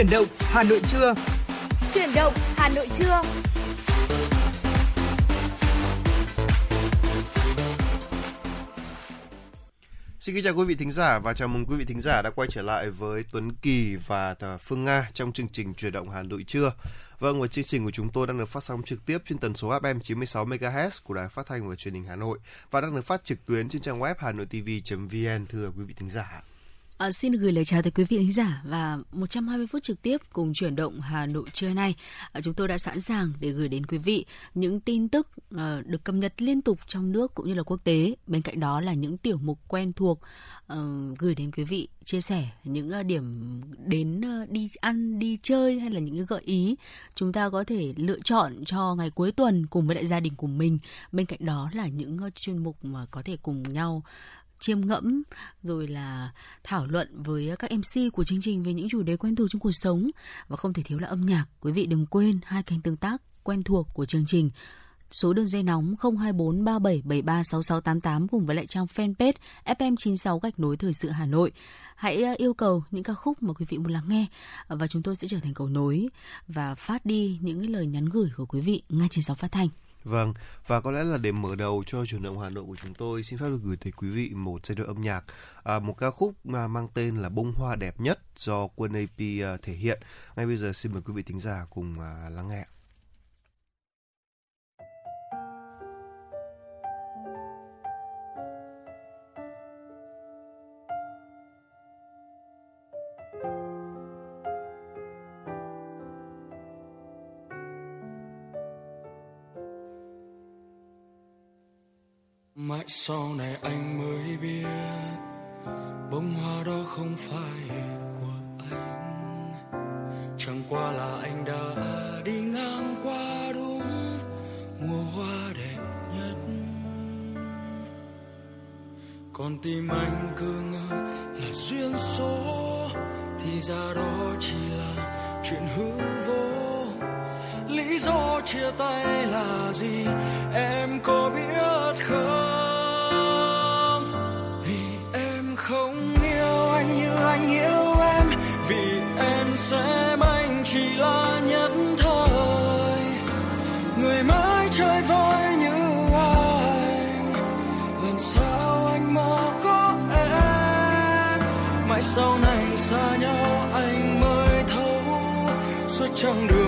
Chuyển động Hà Nội trưa. Chuyển động Hà Nội trưa. Xin kính chào quý vị thính giả và chào mừng quý vị thính giả đã quay trở lại với Tuấn Kỳ và Phương Nga trong chương trình Chuyển động Hà Nội trưa. Vâng, và chương trình của chúng tôi đang được phát sóng trực tiếp trên tần số FM 96 MHz của Đài Phát thanh và Truyền hình Hà Nội và đang được phát trực tuyến trên trang web hanoitv.vn thưa quý vị thính giả. À, xin gửi lời chào tới quý vị khán giả và 120 phút trực tiếp cùng chuyển động Hà Nội trưa nay. À, chúng tôi đã sẵn sàng để gửi đến quý vị những tin tức à, được cập nhật liên tục trong nước cũng như là quốc tế. Bên cạnh đó là những tiểu mục quen thuộc à, gửi đến quý vị chia sẻ những à, điểm đến à, đi ăn đi chơi hay là những cái gợi ý chúng ta có thể lựa chọn cho ngày cuối tuần cùng với lại gia đình của mình bên cạnh đó là những à, chuyên mục mà có thể cùng nhau chiêm ngẫm, rồi là thảo luận với các MC của chương trình về những chủ đề quen thuộc trong cuộc sống và không thể thiếu là âm nhạc. Quý vị đừng quên hai kênh tương tác quen thuộc của chương trình số đường dây nóng 024 3773 6688 cùng với lại trang fanpage FM96 gạch nối thời sự Hà Nội. Hãy ờ, yêu cầu những ca khúc mà quý vị muốn lắng nghe ờ, và chúng tôi sẽ trở thành cầu nối và phát đi những lời nhắn gửi của quý vị ngay trên sóng phát thanh. Vâng, và có lẽ là để mở đầu cho chuyển động Hà Nội của chúng tôi, xin phép được gửi tới quý vị một giai đoạn âm nhạc, à, một ca khúc mà mang tên là Bông Hoa Đẹp Nhất do Quân AP à, thể hiện. Ngay bây giờ xin mời quý vị thính giả cùng à, lắng nghe. Sau này anh mới biết, bông hoa đó không phải của anh. Chẳng qua là anh đã đi ngang qua đúng mùa hoa đẹp nhất. Còn tim anh cứ ngỡ là duyên số, thì ra đó chỉ là chuyện hư vô. Lý do chia tay là gì, em có biết không? Sau này xa nhau anh mới thấu suốt chặng đường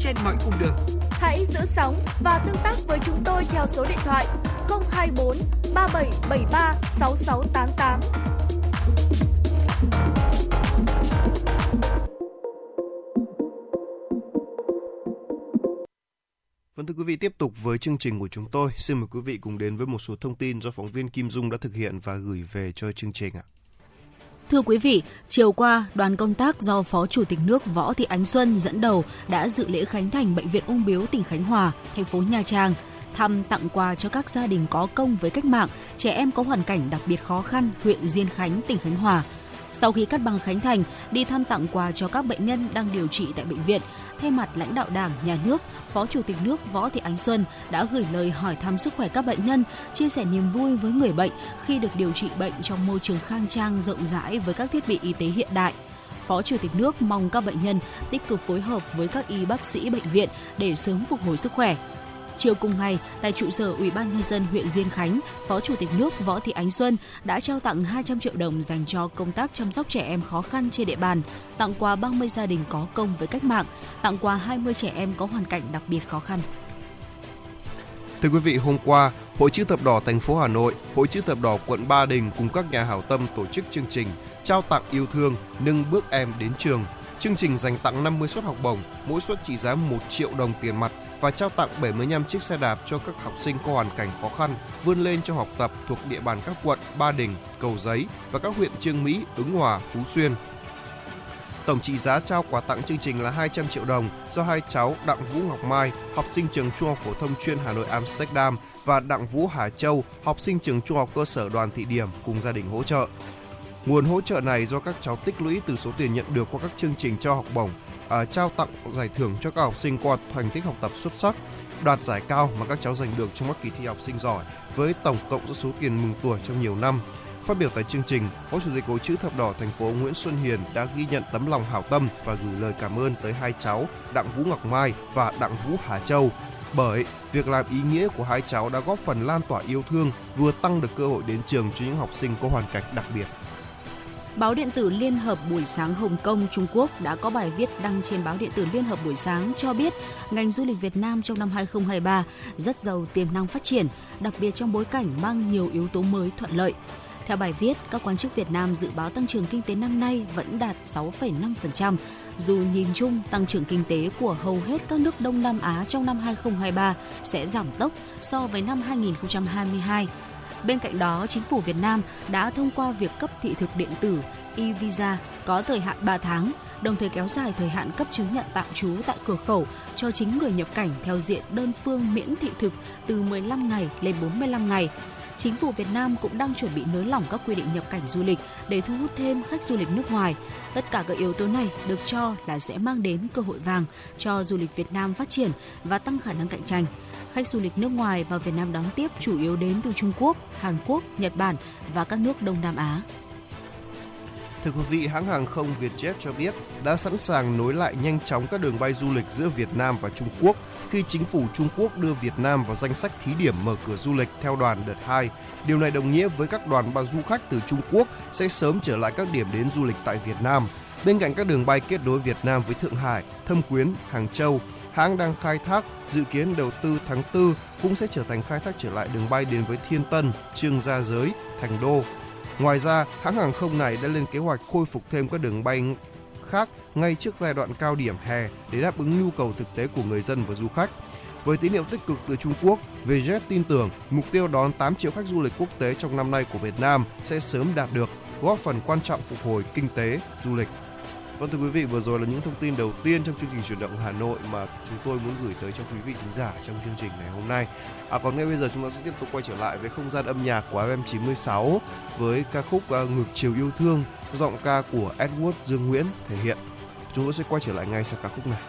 trên mọi cung đường. Hãy giữ sóng và tương tác với chúng tôi theo số điện thoại 024 3773 6688. Vâng thưa quý vị, tiếp tục với chương trình của chúng tôi. Xin mời quý vị cùng đến với một số thông tin do phóng viên Kim Dung đã thực hiện và gửi về cho chương trình ạ. Thưa quý vị, chiều qua, đoàn công tác do Phó Chủ tịch nước Võ Thị Ánh Xuân dẫn đầu đã dự lễ khánh thành Bệnh viện Ung Biếu tỉnh Khánh Hòa, thành phố Nha Trang, thăm tặng quà cho các gia đình có công với cách mạng, trẻ em có hoàn cảnh đặc biệt khó khăn, huyện Diên Khánh, tỉnh Khánh Hòa. Sau khi cắt băng khánh thành, đi thăm tặng quà cho các bệnh nhân đang điều trị tại bệnh viện, thay mặt lãnh đạo Đảng, Nhà nước, Phó Chủ tịch nước Võ Thị Ánh Xuân đã gửi lời hỏi thăm sức khỏe các bệnh nhân, chia sẻ niềm vui với người bệnh khi được điều trị bệnh trong môi trường khang trang rộng rãi với các thiết bị y tế hiện đại. Phó Chủ tịch nước mong các bệnh nhân tích cực phối hợp với các y bác sĩ bệnh viện để sớm phục hồi sức khỏe. Chiều cùng ngày, tại trụ sở Ủy ban nhân dân huyện Diên Khánh, Phó Chủ tịch nước Võ Thị Ánh Xuân đã trao tặng 200 triệu đồng dành cho công tác chăm sóc trẻ em khó khăn trên địa bàn, tặng quà 30 gia đình có công với cách mạng, tặng quà 20 trẻ em có hoàn cảnh đặc biệt khó khăn. Thưa quý vị, hôm qua, Hội chữ thập đỏ thành phố Hà Nội, Hội chữ thập đỏ quận Ba Đình cùng các nhà hảo tâm tổ chức chương trình trao tặng yêu thương nâng bước em đến trường. Chương trình dành tặng 50 suất học bổng, mỗi suất trị giá 1 triệu đồng tiền mặt và trao tặng 75 chiếc xe đạp cho các học sinh có hoàn cảnh khó khăn vươn lên trong học tập thuộc địa bàn các quận Ba Đình, Cầu Giấy và các huyện Trương Mỹ, Ứng Hòa, Phú Xuyên. Tổng trị giá trao quà tặng chương trình là 200 triệu đồng do hai cháu Đặng Vũ Ngọc Mai, học sinh trường Trung học phổ thông chuyên Hà Nội Amsterdam và Đặng Vũ Hà Châu, học sinh trường Trung học cơ sở Đoàn Thị Điểm cùng gia đình hỗ trợ. Nguồn hỗ trợ này do các cháu tích lũy từ số tiền nhận được qua các chương trình cho học bổng, À, trao tặng giải thưởng cho các học sinh qua thành tích học tập xuất sắc, đoạt giải cao mà các cháu giành được trong các kỳ thi học sinh giỏi với tổng cộng số tiền mừng tuổi trong nhiều năm. Phát biểu tại chương trình, Phó Chủ tịch Hội chữ thập đỏ thành phố Nguyễn Xuân Hiền đã ghi nhận tấm lòng hảo tâm và gửi lời cảm ơn tới hai cháu Đặng Vũ Ngọc Mai và Đặng Vũ Hà Châu bởi việc làm ý nghĩa của hai cháu đã góp phần lan tỏa yêu thương, vừa tăng được cơ hội đến trường cho những học sinh có hoàn cảnh đặc biệt. Báo điện tử Liên hợp buổi sáng Hồng Kông, Trung Quốc đã có bài viết đăng trên báo điện tử Liên hợp buổi sáng cho biết ngành du lịch Việt Nam trong năm 2023 rất giàu tiềm năng phát triển, đặc biệt trong bối cảnh mang nhiều yếu tố mới thuận lợi. Theo bài viết, các quan chức Việt Nam dự báo tăng trưởng kinh tế năm nay vẫn đạt 6,5%, dù nhìn chung tăng trưởng kinh tế của hầu hết các nước Đông Nam Á trong năm 2023 sẽ giảm tốc so với năm 2022. Bên cạnh đó, chính phủ Việt Nam đã thông qua việc cấp thị thực điện tử e-visa có thời hạn 3 tháng, đồng thời kéo dài thời hạn cấp chứng nhận tạm trú tại cửa khẩu cho chính người nhập cảnh theo diện đơn phương miễn thị thực từ 15 ngày lên 45 ngày chính phủ Việt Nam cũng đang chuẩn bị nới lỏng các quy định nhập cảnh du lịch để thu hút thêm khách du lịch nước ngoài. Tất cả các yếu tố này được cho là sẽ mang đến cơ hội vàng cho du lịch Việt Nam phát triển và tăng khả năng cạnh tranh. Khách du lịch nước ngoài mà Việt Nam đón tiếp chủ yếu đến từ Trung Quốc, Hàn Quốc, Nhật Bản và các nước Đông Nam Á. Thưa quý vị, hãng hàng không Vietjet cho biết đã sẵn sàng nối lại nhanh chóng các đường bay du lịch giữa Việt Nam và Trung Quốc khi chính phủ Trung Quốc đưa Việt Nam vào danh sách thí điểm mở cửa du lịch theo đoàn đợt 2. Điều này đồng nghĩa với các đoàn bao du khách từ Trung Quốc sẽ sớm trở lại các điểm đến du lịch tại Việt Nam. Bên cạnh các đường bay kết nối Việt Nam với Thượng Hải, Thâm Quyến, Hàng Châu, hãng đang khai thác dự kiến đầu tư tháng 4 cũng sẽ trở thành khai thác trở lại đường bay đến với Thiên Tân, Trương Gia Giới, Thành Đô, Ngoài ra, hãng hàng không này đã lên kế hoạch khôi phục thêm các đường bay khác ngay trước giai đoạn cao điểm hè để đáp ứng nhu cầu thực tế của người dân và du khách. Với tín hiệu tích cực từ Trung Quốc, Vietjet tin tưởng mục tiêu đón 8 triệu khách du lịch quốc tế trong năm nay của Việt Nam sẽ sớm đạt được, góp phần quan trọng phục hồi kinh tế, du lịch Vâng thưa quý vị, vừa rồi là những thông tin đầu tiên trong chương trình chuyển động Hà Nội mà chúng tôi muốn gửi tới cho quý vị thính giả trong chương trình ngày hôm nay. À, còn ngay bây giờ chúng ta sẽ tiếp tục quay trở lại với không gian âm nhạc của FM96 với ca khúc uh, Ngược chiều yêu thương, giọng ca của Edward Dương Nguyễn thể hiện. Chúng tôi sẽ quay trở lại ngay sau ca khúc này.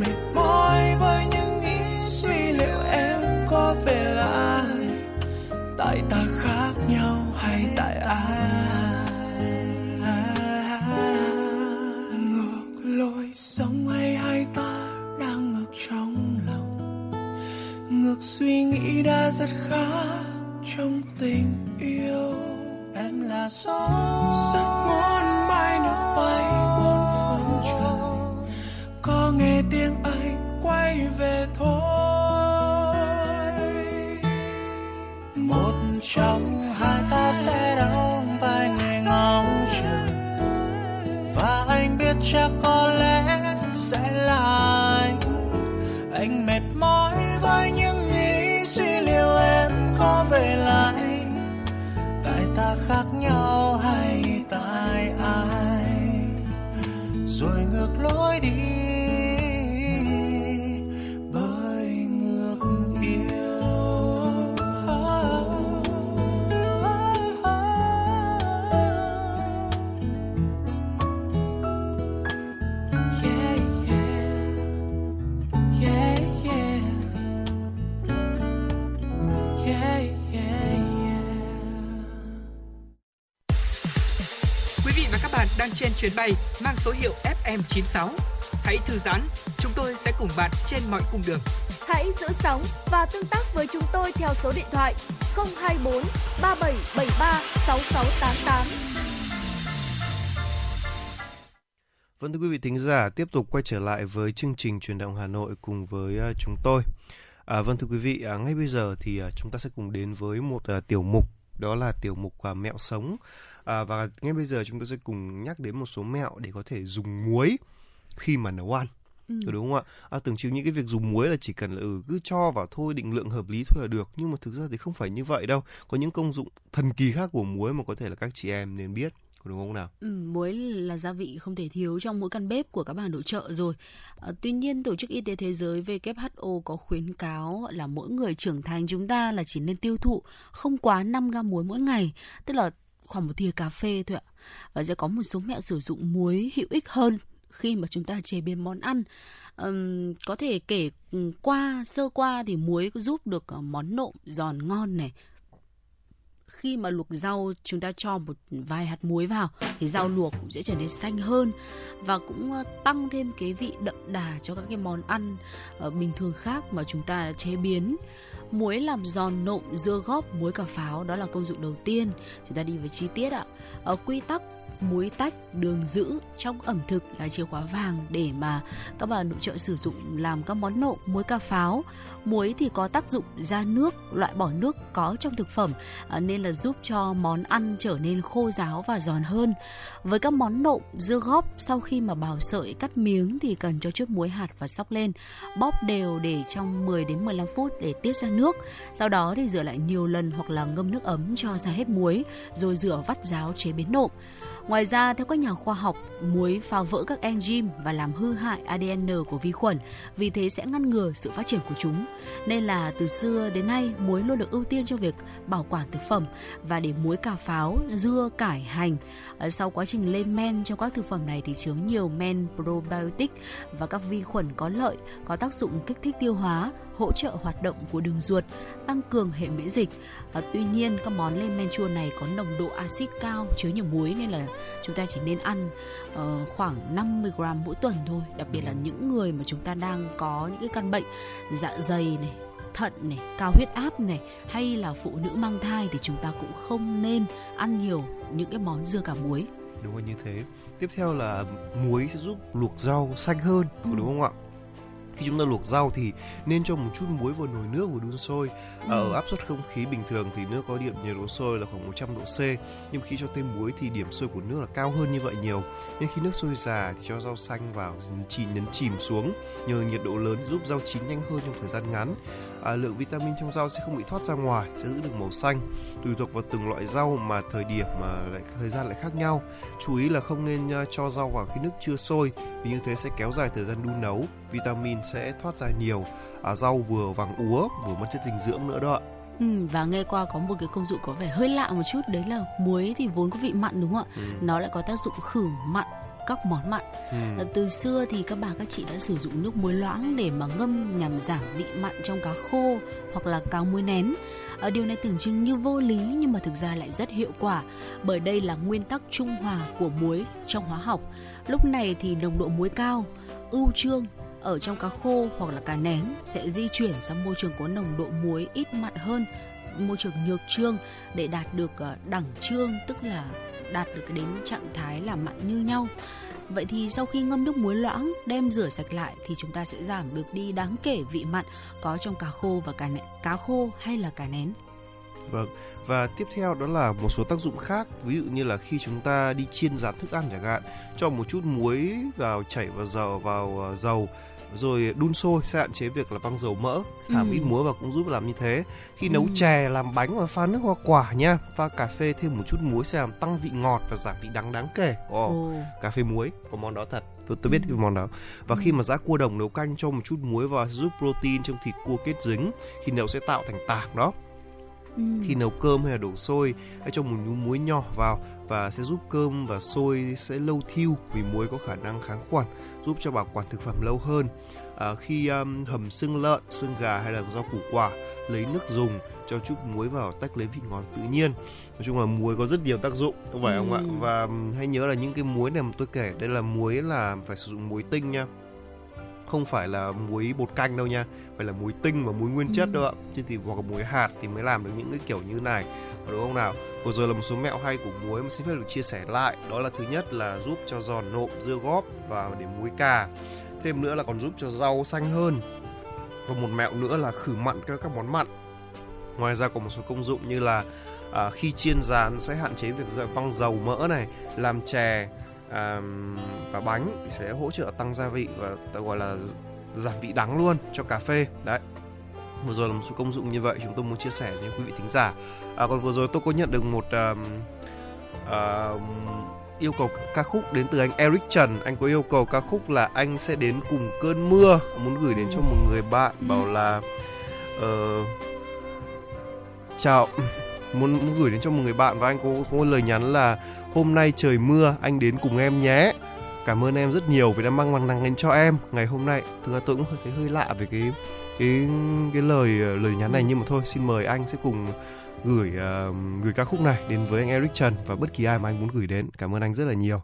mệt mỏi với những nghĩ suy liệu em có về lại? tại ta khác nhau hay tại ai? Ngược lối sống hay hai ta đang ngược trong lòng? Ngược suy nghĩ đã rất khá trong tình yêu. Em là gió trên chuyến bay mang số hiệu FM96. Hãy thư giãn, chúng tôi sẽ cùng bạn trên mọi cung đường. Hãy giữ sóng và tương tác với chúng tôi theo số điện thoại 024 3773 6688. Vâng thưa quý vị thính giả, tiếp tục quay trở lại với chương trình truyền động Hà Nội cùng với uh, chúng tôi. À, vâng thưa quý vị, à, ngay bây giờ thì à, chúng ta sẽ cùng đến với một à, tiểu mục, đó là tiểu mục à, mẹo sống. À, và ngay bây giờ chúng ta sẽ cùng nhắc đến một số mẹo để có thể dùng muối khi mà nấu ăn. Ừ. Đúng không ạ? À, tưởng chừng những cái việc dùng muối là chỉ cần là ừ, cứ cho vào thôi định lượng hợp lý thôi là được nhưng mà thực ra thì không phải như vậy đâu. Có những công dụng thần kỳ khác của muối mà có thể là các chị em nên biết. Đúng không nào? Ừ, muối là gia vị không thể thiếu trong mỗi căn bếp của các bà nội trợ rồi. À, tuy nhiên, Tổ chức Y tế Thế giới WHO có khuyến cáo là mỗi người trưởng thành chúng ta là chỉ nên tiêu thụ không quá 5 gam muối mỗi ngày, tức là khoảng một thìa cà phê thôi ạ. Và sẽ có một số mẹo sử dụng muối hữu ích hơn khi mà chúng ta chế biến món ăn. um, có thể kể qua sơ qua thì muối giúp được ờ, món nộm giòn ngon này khi mà luộc rau chúng ta cho một vài hạt muối vào thì rau luộc cũng sẽ trở nên xanh hơn và cũng ờ, tăng thêm cái vị đậm đà cho các cái món ăn uh, bình thường khác mà chúng ta chế biến muối làm giòn nộm, dưa góp, muối cà pháo. Đó là công dụng đầu tiên. Chúng ta đi với chi tiết ạ. Ở quy tắc muối tách, đường giữ, trong ẩm thực là chìa khóa vàng để mà các bà nội trợ sử dụng làm các món nộm muối cà pháo. Muối thì có tác dụng ra nước, loại bỏ nước có trong thực phẩm à, nên là giúp cho món ăn trở nên khô ráo và giòn hơn. Với các món nộm dưa góp, sau khi mà bào sợi, cắt miếng thì cần cho chút muối hạt và sóc lên, bóp đều để trong 10 đến 15 phút để tiết ra nước. Sau đó thì rửa lại nhiều lần hoặc là ngâm nước ấm cho ra hết muối, rồi rửa vắt ráo chế biến nộm. Ngoài ra, theo các nhà khoa học, muối phá vỡ các enzyme và làm hư hại ADN của vi khuẩn, vì thế sẽ ngăn ngừa sự phát triển của chúng. Nên là từ xưa đến nay, muối luôn được ưu tiên cho việc bảo quản thực phẩm và để muối cà pháo, dưa, cải, hành. Ờ, sau quá trình lên men trong các thực phẩm này thì chứa nhiều men probiotic và các vi khuẩn có lợi, có tác dụng kích thích tiêu hóa, hỗ trợ hoạt động của đường ruột, tăng cường hệ miễn dịch. À, tuy nhiên các món lên men chua này có nồng độ axit cao chứa nhiều muối nên là chúng ta chỉ nên ăn uh, khoảng 50 gram mỗi tuần thôi. Đặc biệt là những người mà chúng ta đang có những cái căn bệnh dạ dày này, thận này, cao huyết áp này hay là phụ nữ mang thai thì chúng ta cũng không nên ăn nhiều những cái món dưa cả muối. Đúng là như thế. Tiếp theo là muối sẽ giúp luộc rau xanh hơn, có đúng không ạ? Khi chúng ta luộc rau thì nên cho một chút muối vào nồi nước và đun sôi. Ở áp suất không khí bình thường thì nước có điểm nhiệt độ sôi là khoảng 100 độ C. Nhưng khi cho thêm muối thì điểm sôi của nước là cao hơn như vậy nhiều. Nên khi nước sôi già thì cho rau xanh vào chỉ nhấn chìm xuống. Nhờ nhiệt độ lớn giúp rau chín nhanh hơn trong thời gian ngắn. À, lượng vitamin trong rau sẽ không bị thoát ra ngoài, sẽ giữ được màu xanh. Tùy thuộc vào từng loại rau mà thời điểm mà lại thời gian lại khác nhau. Chú ý là không nên à, cho rau vào khi nước chưa sôi vì như thế sẽ kéo dài thời gian đun nấu. Vitamin sẽ thoát ra nhiều. À, rau vừa vàng úa vừa mất chất dinh dưỡng nữa đó ạ. Ừ, và nghe qua có một cái công dụng có vẻ hơi lạ một chút đấy là muối thì vốn có vị mặn đúng không ạ? Ừ. Nó lại có tác dụng khử mặn các món mặn. Ừ. Ờ, Từ xưa thì các bà các chị đã sử dụng nước muối loãng để mà ngâm nhằm giảm vị mặn trong cá khô hoặc là cá muối nén. Ở điều này tưởng chừng như vô lý nhưng mà thực ra lại rất hiệu quả bởi đây là nguyên tắc trung hòa của muối trong hóa học. Lúc này thì nồng độ muối cao, ưu trương ở trong cá khô hoặc là cá nén sẽ di chuyển sang môi trường có nồng độ muối ít mặn hơn môi trường nhược trương để đạt được ờ, đẳng trương tức là đạt được đến trạng thái là mặn như nhau Vậy thì sau khi ngâm nước muối loãng đem rửa sạch lại thì chúng ta sẽ giảm được đi đáng kể vị mặn có trong cá khô và cá nén, cá khô hay là cá nén. Vâng, và tiếp theo đó là một số tác dụng khác, ví dụ như là khi chúng ta đi chiên rán thức ăn chẳng hạn, cho một chút muối vào chảy vào dầu vào ờ, dầu rồi đun sôi sẽ hạn chế việc là văng dầu mỡ thả ừ. ít muối vào cũng giúp làm như thế khi ừ. nấu chè làm bánh và pha nước hoa quả nha pha cà phê thêm một chút muối sẽ làm tăng vị ngọt và giảm vị đắng đáng kể oh, oh. cà phê muối có món đó thật tôi, tôi biết ừ. cái món đó và ừ. khi mà giã cua đồng nấu canh cho một chút muối vào giúp protein trong thịt cua kết dính khi nấu sẽ tạo thành tạc đó Ừ. khi nấu cơm hay là đổ xôi hãy cho một nhúm muối nhỏ vào và sẽ giúp cơm và xôi sẽ lâu thiêu vì muối có khả năng kháng khuẩn giúp cho bảo quản thực phẩm lâu hơn à, khi um, hầm xương lợn xương gà hay là rau củ quả lấy nước dùng cho chút muối vào tách lấy vị ngọt tự nhiên nói chung là muối có rất nhiều tác dụng không phải ừ. không ạ ừ. và hãy nhớ là những cái muối này mà tôi kể đây là muối là phải sử dụng muối tinh nha không phải là muối bột canh đâu nha phải là muối tinh và muối nguyên chất ừ. đâu ạ. Chứ thì hoặc là muối hạt thì mới làm được những cái kiểu như này. Đúng không nào? Vừa rồi là một số mẹo hay của muối mà xin phép được chia sẻ lại. Đó là thứ nhất là giúp cho giòn nộm dưa góp và để muối cà. Thêm nữa là còn giúp cho rau xanh hơn. Và một mẹo nữa là khử mặn các các món mặn. Ngoài ra còn một số công dụng như là à, khi chiên rán sẽ hạn chế việc văng dầu mỡ này làm chè à, và bánh thì sẽ hỗ trợ tăng gia vị và gọi là giảm vị đắng luôn cho cà phê. Đấy. Vừa rồi là một số công dụng như vậy chúng tôi muốn chia sẻ với quý vị thính giả. À, còn vừa rồi tôi có nhận được một um, uh, yêu cầu ca khúc đến từ anh Eric Trần. Anh có yêu cầu ca khúc là anh sẽ đến cùng cơn mưa muốn gửi đến cho một người bạn bảo là uh, chào. Muốn, muốn gửi đến cho một người bạn và anh có có lời nhắn là hôm nay trời mưa anh đến cùng em nhé. Cảm ơn em rất nhiều vì đã mang mặt nắng đến cho em. Ngày hôm nay thực ra tôi cũng thấy hơi lạ về cái cái cái lời lời nhắn này nhưng mà thôi xin mời anh sẽ cùng gửi uh, gửi ca khúc này đến với anh Eric Trần và bất kỳ ai mà anh muốn gửi đến. Cảm ơn anh rất là nhiều.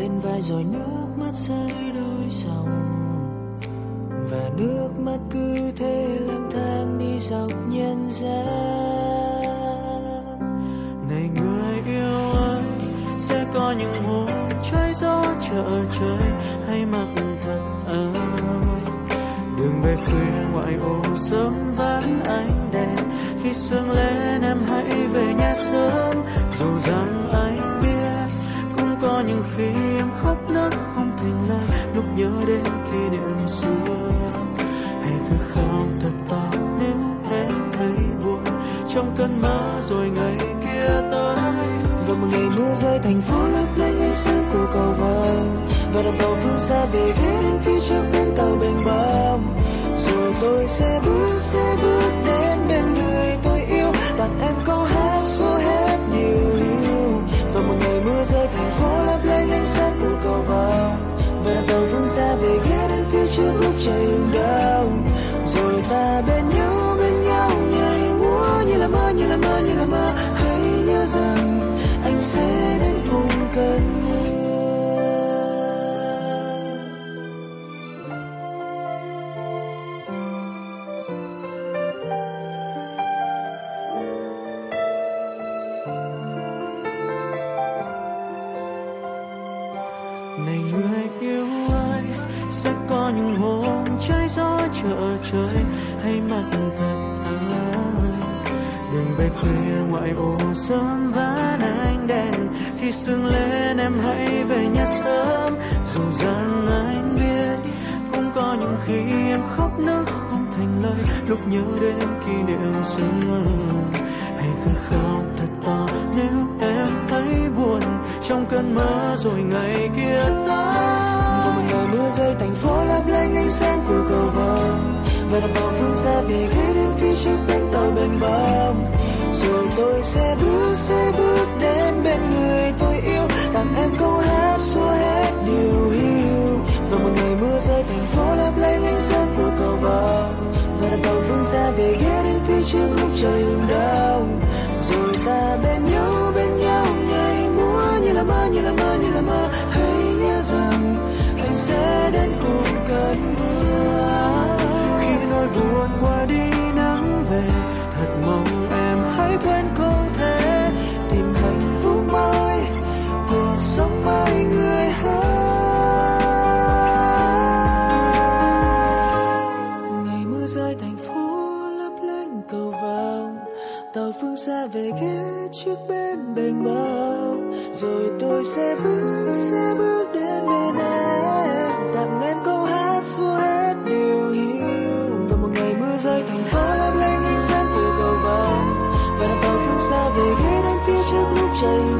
Lên vai rồi nước mắt rơi đôi dòng. Và nước mắt cứ thế lang thang đi dọc nhân gian. Này người yêu ơi, sẽ có những hôm trái gió trở trời hay mặc thật ấm đường về khuya ngoại ô sớm vắng ánh đèn, khi sương lên em hãy về nhà sớm. Dù rằng anh khi em khóc nấc không thành lời lúc nhớ đến kỷ niệm xưa. Hãy cứ khóc thật to nếu em thấy buồn, trong cơn mơ rồi ngày kia tới. và một ngày mưa rơi, thành phố lấp lánh ánh sáng của cầu vồng. Và đoàn tàu phương xa về ghé đến phía trước bến tàu bình bông rồi tôi sẽ bước sẽ bước đến bên người tôi yêu. Tặng em câu hát, số hết điều yêu và một ngày mưa rơi, thành phố cầu vồng. Và tàu phương xa về ghé đến phía trước lúc trời hừng đông rồi ta bên nhau bên nhau nhảy múa, như là mơ, như là mơ, như là mơ. Hãy nhớ rằng anh sẽ đến cùng cơn ánh sáng của cầu vồng. Và đèn bao phương xa về ghé đến phía trước bến tàu mênh mông rồi tôi sẽ bước sẽ bước đến bên người tôi yêu. Tặng em câu hát xua hết điều hiu. Và một ngày mưa rơi, thành phố lấp lánh ánh sáng của cầu vồng. Và đèn bao phương xa về ghé đến phía trước lúc trời hừng đông. Rồi ta bên nhau bên nhau, nhảy múa. Như là mơ, như là mơ, như là mơ. Hãy nhớ rằng anh sẽ đến buồn qua đi nắng về. Thật mong em hãy quên câu thế tìm hạnh phúc mới, cuộc sống mới người hơn. Ngày mưa rơi, thành phố lấp lánh cầu vồng. Tàu phương xa về ghé trước bên bềnh bao. rồi tôi sẽ bước sẽ bước đến bên em. Tặng em câu hát xua hết điều rơi thành phố lấp lánh ánh sáng của cầu vồng và đèn tàu phương xa về ghé đến phía trước lúc trời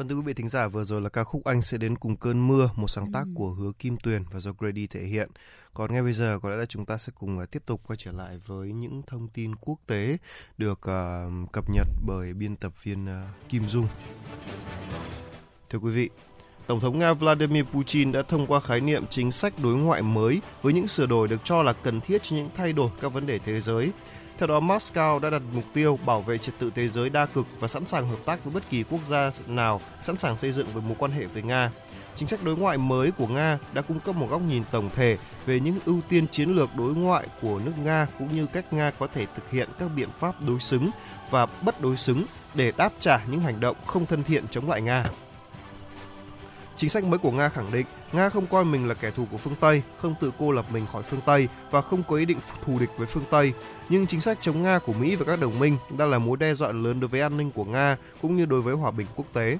Vâng thưa quý vị thính giả, vừa rồi là ca khúc Anh sẽ đến cùng cơn mưa, một sáng tác của Hứa Kim Tuyền và do Grady thể hiện. Còn ngay bây giờ có lẽ là chúng ta sẽ cùng uh, tiếp tục quay trở lại với những thông tin quốc tế được uh, cập nhật bởi biên tập viên uh, Kim Dung. Thưa quý vị, Tổng thống Nga Vladimir Putin đã thông qua khái niệm chính sách đối ngoại mới với những sửa đổi được cho là cần thiết cho những thay đổi các vấn đề thế giới. Theo đó, Moscow đã đặt mục tiêu bảo vệ trật tự thế giới đa cực và sẵn sàng hợp tác với bất kỳ quốc gia nào sẵn sàng xây dựng với mối quan hệ với Nga. Chính sách đối ngoại mới của Nga đã cung cấp một góc nhìn tổng thể về những ưu tiên chiến lược đối ngoại của nước Nga cũng như cách Nga có thể thực hiện các biện pháp đối xứng và bất đối xứng để đáp trả những hành động không thân thiện chống lại Nga. Chính sách mới của Nga khẳng định Nga không coi mình là kẻ thù của phương Tây, không tự cô lập mình khỏi phương Tây và không có ý định thù địch với phương Tây. Nhưng chính sách chống Nga của Mỹ và các đồng minh đang là mối đe dọa lớn đối với an ninh của Nga cũng như đối với hòa bình quốc tế.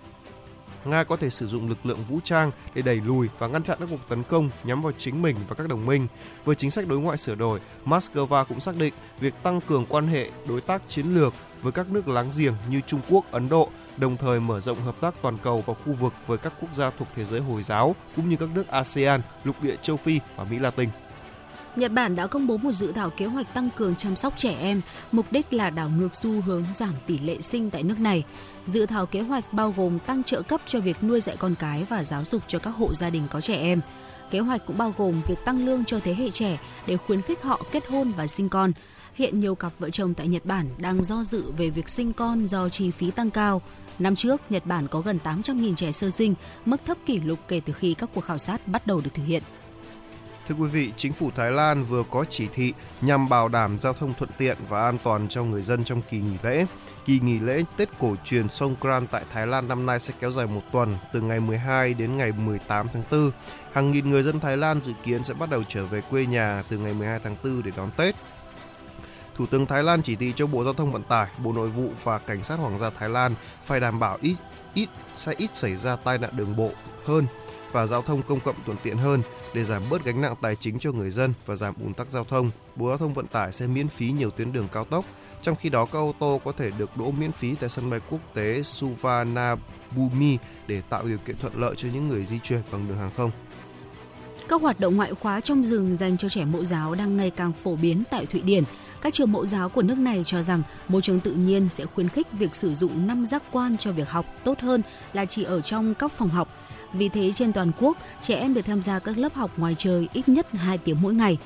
Nga có thể sử dụng lực lượng vũ trang để đẩy lùi và ngăn chặn các cuộc tấn công nhắm vào chính mình và các đồng minh. Với chính sách đối ngoại sửa đổi, Moscow cũng xác định việc tăng cường quan hệ đối tác chiến lược với các nước láng giềng như Trung Quốc, Ấn Độ, đồng thời mở rộng hợp tác toàn cầu và khu vực với các quốc gia thuộc thế giới Hồi giáo cũng như các nước ASEAN, lục địa châu Phi và Mỹ Latin. Nhật Bản đã công bố một dự thảo kế hoạch tăng cường chăm sóc trẻ em, mục đích là đảo ngược xu hướng giảm tỷ lệ sinh tại nước này. Dự thảo kế hoạch bao gồm tăng trợ cấp cho việc nuôi dạy con cái và giáo dục cho các hộ gia đình có trẻ em. Kế hoạch cũng bao gồm việc tăng lương cho thế hệ trẻ để khuyến khích họ kết hôn và sinh con. Hiện nhiều cặp vợ chồng tại Nhật Bản đang do dự về việc sinh con do chi phí tăng cao. Năm trước, Nhật Bản có gần 800.000 trẻ sơ sinh, mức thấp kỷ lục kể từ khi các cuộc khảo sát bắt đầu được thực hiện. Thưa quý vị, chính phủ Thái Lan vừa có chỉ thị nhằm bảo đảm giao thông thuận tiện và an toàn cho người dân trong kỳ nghỉ lễ. Kỳ nghỉ lễ Tết cổ truyền Songkran tại Thái Lan năm nay sẽ kéo dài một tuần, từ ngày 12 đến ngày 18 tháng 4. Hàng nghìn người dân Thái Lan dự kiến sẽ bắt đầu trở về quê nhà từ ngày 12 tháng 4 để đón Tết. Thủ tướng Thái Lan chỉ thị cho Bộ Giao thông Vận tải, Bộ Nội vụ và Cảnh sát Hoàng gia Thái Lan phải đảm bảo ít ít sẽ ít xảy ra tai nạn đường bộ hơn và giao thông công cộng thuận tiện hơn để giảm bớt gánh nặng tài chính cho người dân và giảm ùn tắc giao thông. Bộ Giao thông Vận tải sẽ miễn phí nhiều tuyến đường cao tốc. Trong khi đó, các ô tô có thể được đỗ miễn phí tại sân bay quốc tế Suvarnabhumi để tạo điều kiện thuận lợi cho những người di chuyển bằng đường hàng không. Các hoạt động ngoại khóa trong rừng dành cho trẻ mẫu giáo đang ngày càng phổ biến tại Thụy Điển. Các trường mẫu giáo của nước này cho rằng môi trường tự nhiên sẽ khuyến khích việc sử dụng năm giác quan cho việc học tốt hơn là chỉ ở trong các phòng học. Vì thế trên toàn quốc, trẻ em được tham gia các lớp học ngoài trời ít nhất 2 tiếng mỗi ngày.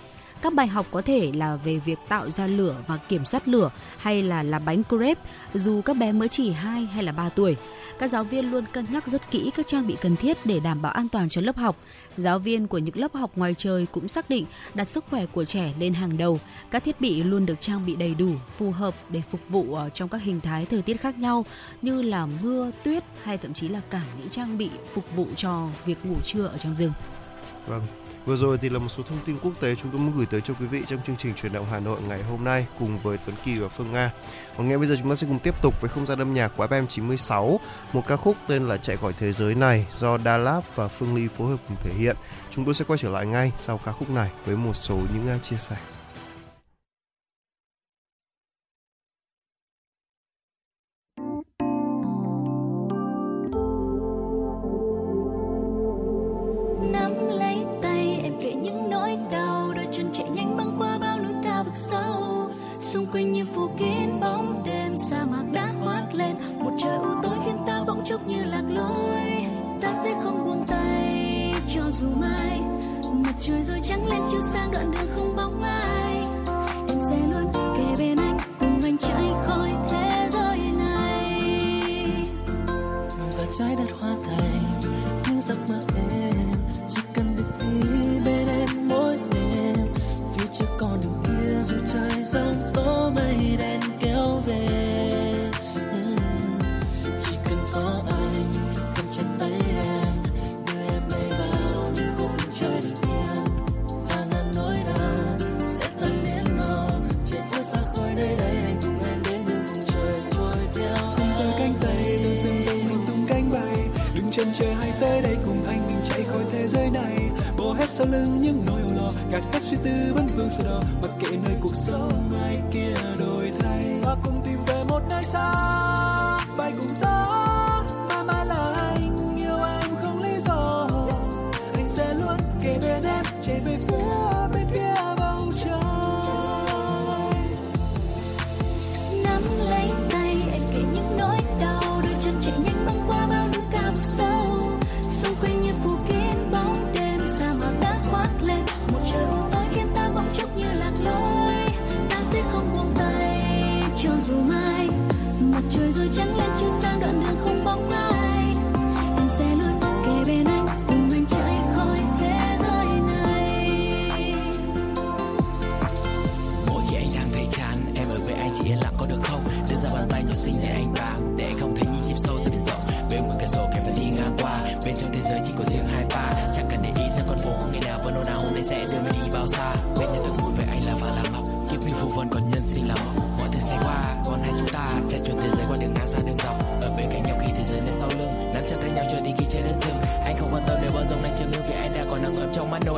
Các bài học có thể là về việc tạo ra lửa và kiểm soát lửa hay là làm bánh crepe dù các bé mới chỉ 2 hay là 3 tuổi. Các giáo viên luôn cân nhắc rất kỹ các trang bị cần thiết để đảm bảo an toàn cho lớp học. Giáo viên của những lớp học ngoài trời cũng xác định đặt sức khỏe của trẻ lên hàng đầu. Các thiết bị luôn được trang bị đầy đủ, phù hợp để phục vụ ờ, trong các hình thái thời tiết khác nhau như là mưa, tuyết hay thậm chí là cả những trang bị phục vụ cho việc ngủ trưa ở trong rừng. Vâng, Vừa rồi thì là một số thông tin quốc tế chúng tôi muốn gửi tới cho quý vị trong chương trình truyền động Hà Nội ngày hôm nay cùng với Tuấn Kỳ và Phương Nga. Còn ngay bây giờ chúng ta sẽ cùng tiếp tục với không gian âm nhạc của FM 96, một ca khúc tên là Chạy khỏi thế giới này do Đa Lab và Phương Ly phối hợp cùng thể hiện. Chúng tôi sẽ quay trở lại ngay sau ca khúc này với một số những à, chia sẻ. Trôi trời rồi trắng lên chiếu sang đoạn đường không bóng ai. Em sẽ luôn kề bên anh, cùng anh chạy khỏi thế giới này. Và trái đất hoa bỏ hết sau lưng những nỗi âu lo. Gạt hết suy tư vấn vương sơ đỏ. Mặc kệ nơi cuộc sống ai kia đổi thay. Và cùng tìm về một nơi xa. Bay cùng gió. Mà mãi là anh. Yêu em không lý do. Anh sẽ luôn kề bên em.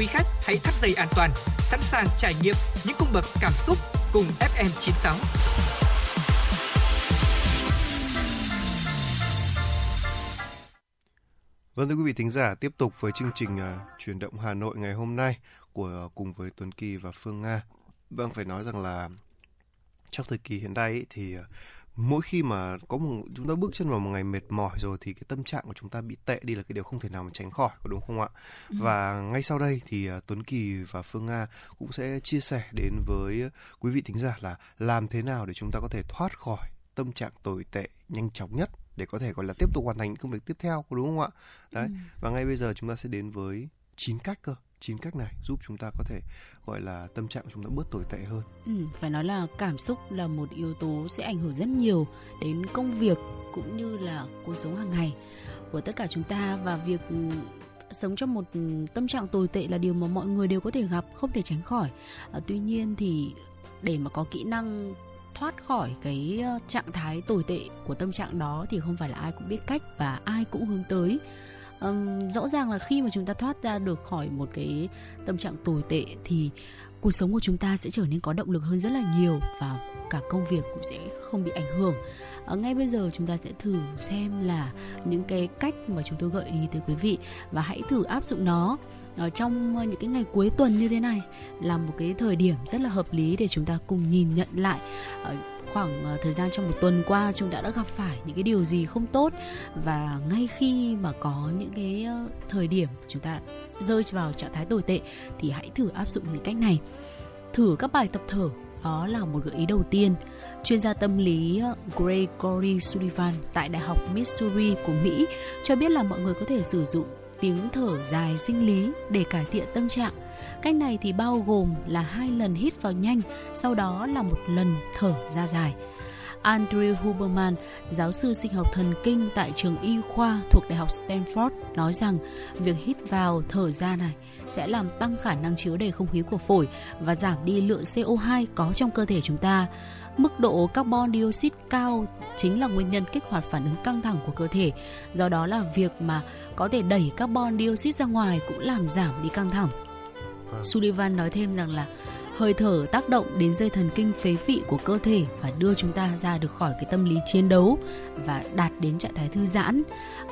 Quý khách hãy thắt dây an toàn, sẵn sàng trải nghiệm những cung bậc cảm xúc cùng FM96. Vâng thưa quý vị thính giả, tiếp tục với chương trình uh, chuyển động Hà Nội ngày hôm nay của uh, cùng với Tuấn Kỳ và Phương Nga. Vâng phải nói rằng là trong thời kỳ hiện nay ý, thì uh, mỗi khi mà có một chúng ta bước chân vào một ngày mệt mỏi rồi thì cái tâm trạng của chúng ta bị tệ đi là cái điều không thể nào mà tránh khỏi có đúng không ạ? Ừ. Và ngay sau đây thì uh, Tuấn Kỳ và Phương Nga cũng sẽ chia sẻ đến với quý vị thính giả là làm thế nào để chúng ta có thể thoát khỏi tâm trạng tồi tệ nhanh chóng nhất để có thể gọi là tiếp tục hoàn thành công việc tiếp theo có đúng không ạ? Đấy. Ừ. Và ngay bây giờ chúng ta sẽ đến với 9 cách cơ chín cách này giúp chúng ta có thể gọi là tâm trạng của chúng ta bớt tồi tệ hơn. Ừ, phải nói là cảm xúc là một yếu tố sẽ ảnh hưởng rất nhiều đến công việc cũng như là cuộc sống hàng ngày của tất cả chúng ta. Và việc ừ, sống trong một ừ, tâm trạng tồi tệ là điều mà mọi người đều có thể gặp không thể tránh khỏi. À, tuy nhiên thì để mà có kỹ năng thoát khỏi cái ờ, trạng thái tồi tệ của tâm trạng đó thì không phải là ai cũng biết cách và ai cũng hướng tới um, rõ ràng là khi mà chúng ta thoát ra được khỏi một cái tâm trạng tồi tệ thì cuộc sống của chúng ta sẽ trở nên có động lực hơn rất là nhiều và cả công việc cũng sẽ không bị ảnh hưởng. À, ngay bây giờ chúng ta sẽ thử xem là những cái cách mà chúng tôi gợi ý tới quý vị và hãy thử áp dụng nó ở trong ờ, những cái ngày cuối tuần như thế này là một cái thời điểm rất là hợp lý để chúng ta cùng nhìn nhận lại ờ, khoảng ờ, thời gian trong một tuần qua chúng đã đã gặp phải những cái điều gì không tốt. Và ngay khi mà có những cái thời điểm chúng ta rơi vào trạng thái tồi tệ thì hãy thử áp dụng những cách này. Thử các bài tập thở, đó là một gợi ý đầu tiên. Chuyên gia tâm lý Gregory Sullivan tại Đại học Missouri của Mỹ cho biết là mọi người có thể sử dụng tiếng thở dài sinh lý để cải thiện tâm trạng. Cách này thì bao gồm là hai lần hít vào nhanh, sau đó là một lần thở ra dài. Andrew Huberman, giáo sư sinh học thần kinh tại trường y khoa thuộc Đại học Stanford, nói rằng việc hít vào thở ra này sẽ làm tăng khả năng chứa đầy không khí của phổi và giảm đi lượng CO2 có trong cơ thể chúng ta. Mức độ carbon dioxide cao chính là nguyên nhân kích hoạt phản ứng căng thẳng của cơ thể. Do đó là việc mà có thể đẩy carbon dioxide ra ngoài cũng làm giảm đi căng thẳng. Vâng. Sullivan nói thêm rằng là hơi thở tác động đến dây thần kinh phế vị của cơ thể và đưa chúng ta ra được khỏi cái tâm lý chiến đấu và đạt đến trạng thái thư giãn.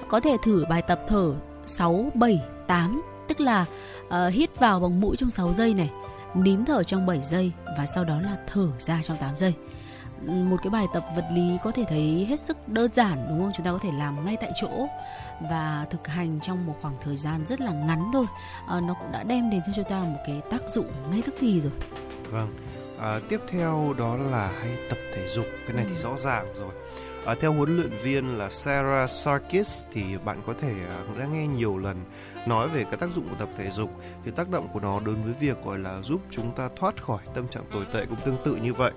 Có thể thử bài tập thở 6 7 8 tức là uh, hít vào bằng mũi trong 6 giây này, nín thở trong 7 giây và sau đó là thở ra trong 8 giây một cái bài tập vật lý có thể thấy hết sức đơn giản đúng không? Chúng ta có thể làm ngay tại chỗ và thực hành trong một khoảng thời gian rất là ngắn thôi. À, nó cũng đã đem đến cho chúng ta một cái tác dụng ngay tức thì rồi. Vâng. À, tiếp theo đó là hay tập thể dục. Cái này ừ. thì rõ ràng rồi. À, theo huấn luyện viên là Sarah Sarkis thì bạn có thể uh, đã nghe nhiều lần nói về cái tác dụng của tập thể dục. Thì tác động của nó đối với việc gọi là giúp chúng ta thoát khỏi tâm trạng tồi tệ cũng tương tự như vậy.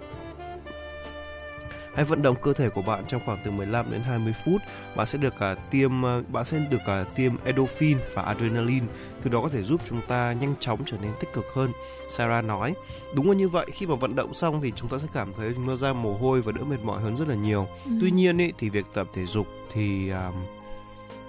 Hãy vận động cơ thể của bạn trong khoảng từ 15 đến 20 phút. Bạn sẽ được cả tiêm ờ, bạn sẽ được cả tiêm endorphin và adrenaline, từ đó có thể giúp chúng ta nhanh chóng trở nên tích cực hơn. Sarah nói, đúng là như vậy, khi mà vận động xong thì chúng ta sẽ cảm thấy chúng ta ra mồ hôi và đỡ mệt mỏi hơn rất là nhiều. Ừ. Tuy nhiên ý, thì việc tập thể dục thì um,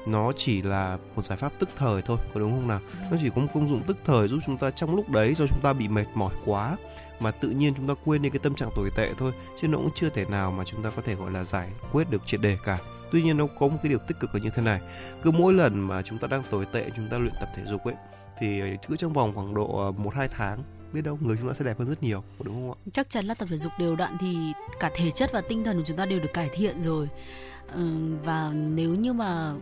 nó chỉ là một giải pháp tức thời thôi có đúng không nào nó chỉ có một công dụng tức thời giúp chúng ta trong lúc đấy do chúng ta bị mệt mỏi quá mà tự nhiên chúng ta quên đi cái tâm trạng tồi tệ thôi, chứ nó cũng chưa thể nào mà chúng ta có thể, gọi là, giải quyết được triệt đề cả. Tuy nhiên nó có một cái điều tích cực là như thế này, cứ mỗi lần mà chúng ta đang tồi tệ, chúng ta luyện tập thể dục ấy, thì cứ trong vòng khoảng độ ờ, một hai tháng, biết đâu người chúng ta sẽ đẹp hơn rất nhiều đúng không ạ? Chắc chắn là tập thể dục đều đặn thì cả thể chất và tinh thần của chúng ta đều được cải thiện rồi. Ờ, và nếu như mà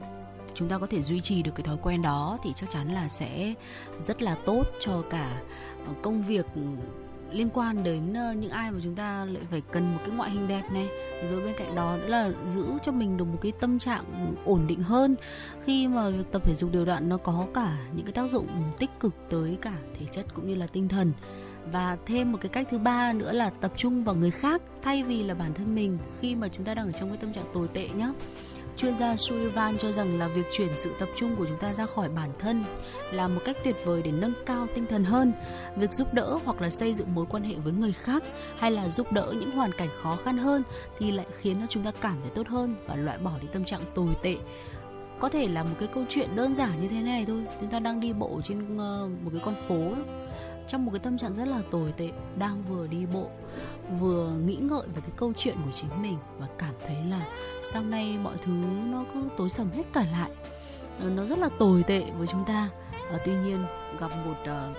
chúng ta có thể duy trì được cái thói quen đó thì chắc chắn là sẽ rất là tốt cho cả công việc liên quan đến ờ, những ai mà chúng ta lại phải cần một cái ngoại hình đẹp này. Rồi bên cạnh đó nữa là giữ cho mình được một cái tâm trạng ổn định hơn. Khi mà việc tập thể dục đều đặn nó có cả những cái tác dụng tích cực tới cả thể chất cũng như là tinh thần. Và thêm một cái cách thứ ba nữa là tập trung vào người khác thay vì là bản thân mình khi mà chúng ta đang ở trong cái tâm trạng tồi tệ nhé Chuyên gia Sullivan cho rằng là việc chuyển sự tập trung của chúng ta ra khỏi bản thân là một cách tuyệt vời để nâng cao tinh thần hơn. Việc giúp đỡ hoặc là xây dựng mối quan hệ với người khác hay là giúp đỡ những hoàn cảnh khó khăn hơn thì lại khiến cho chúng ta cảm thấy tốt hơn và loại bỏ đi tâm trạng tồi tệ. Có thể là một cái câu chuyện đơn giản như thế này thôi. Chúng ta đang đi bộ trên ờ, một cái con phố, trong một cái tâm trạng rất là tồi tệ, đang vừa đi bộ vừa nghĩ ngợi về cái câu chuyện của chính mình và cảm thấy là sau này mọi thứ nó cứ tối sầm hết cả lại. Ờ, nó rất là tồi tệ với chúng ta. À, tuy nhiên gặp một uh,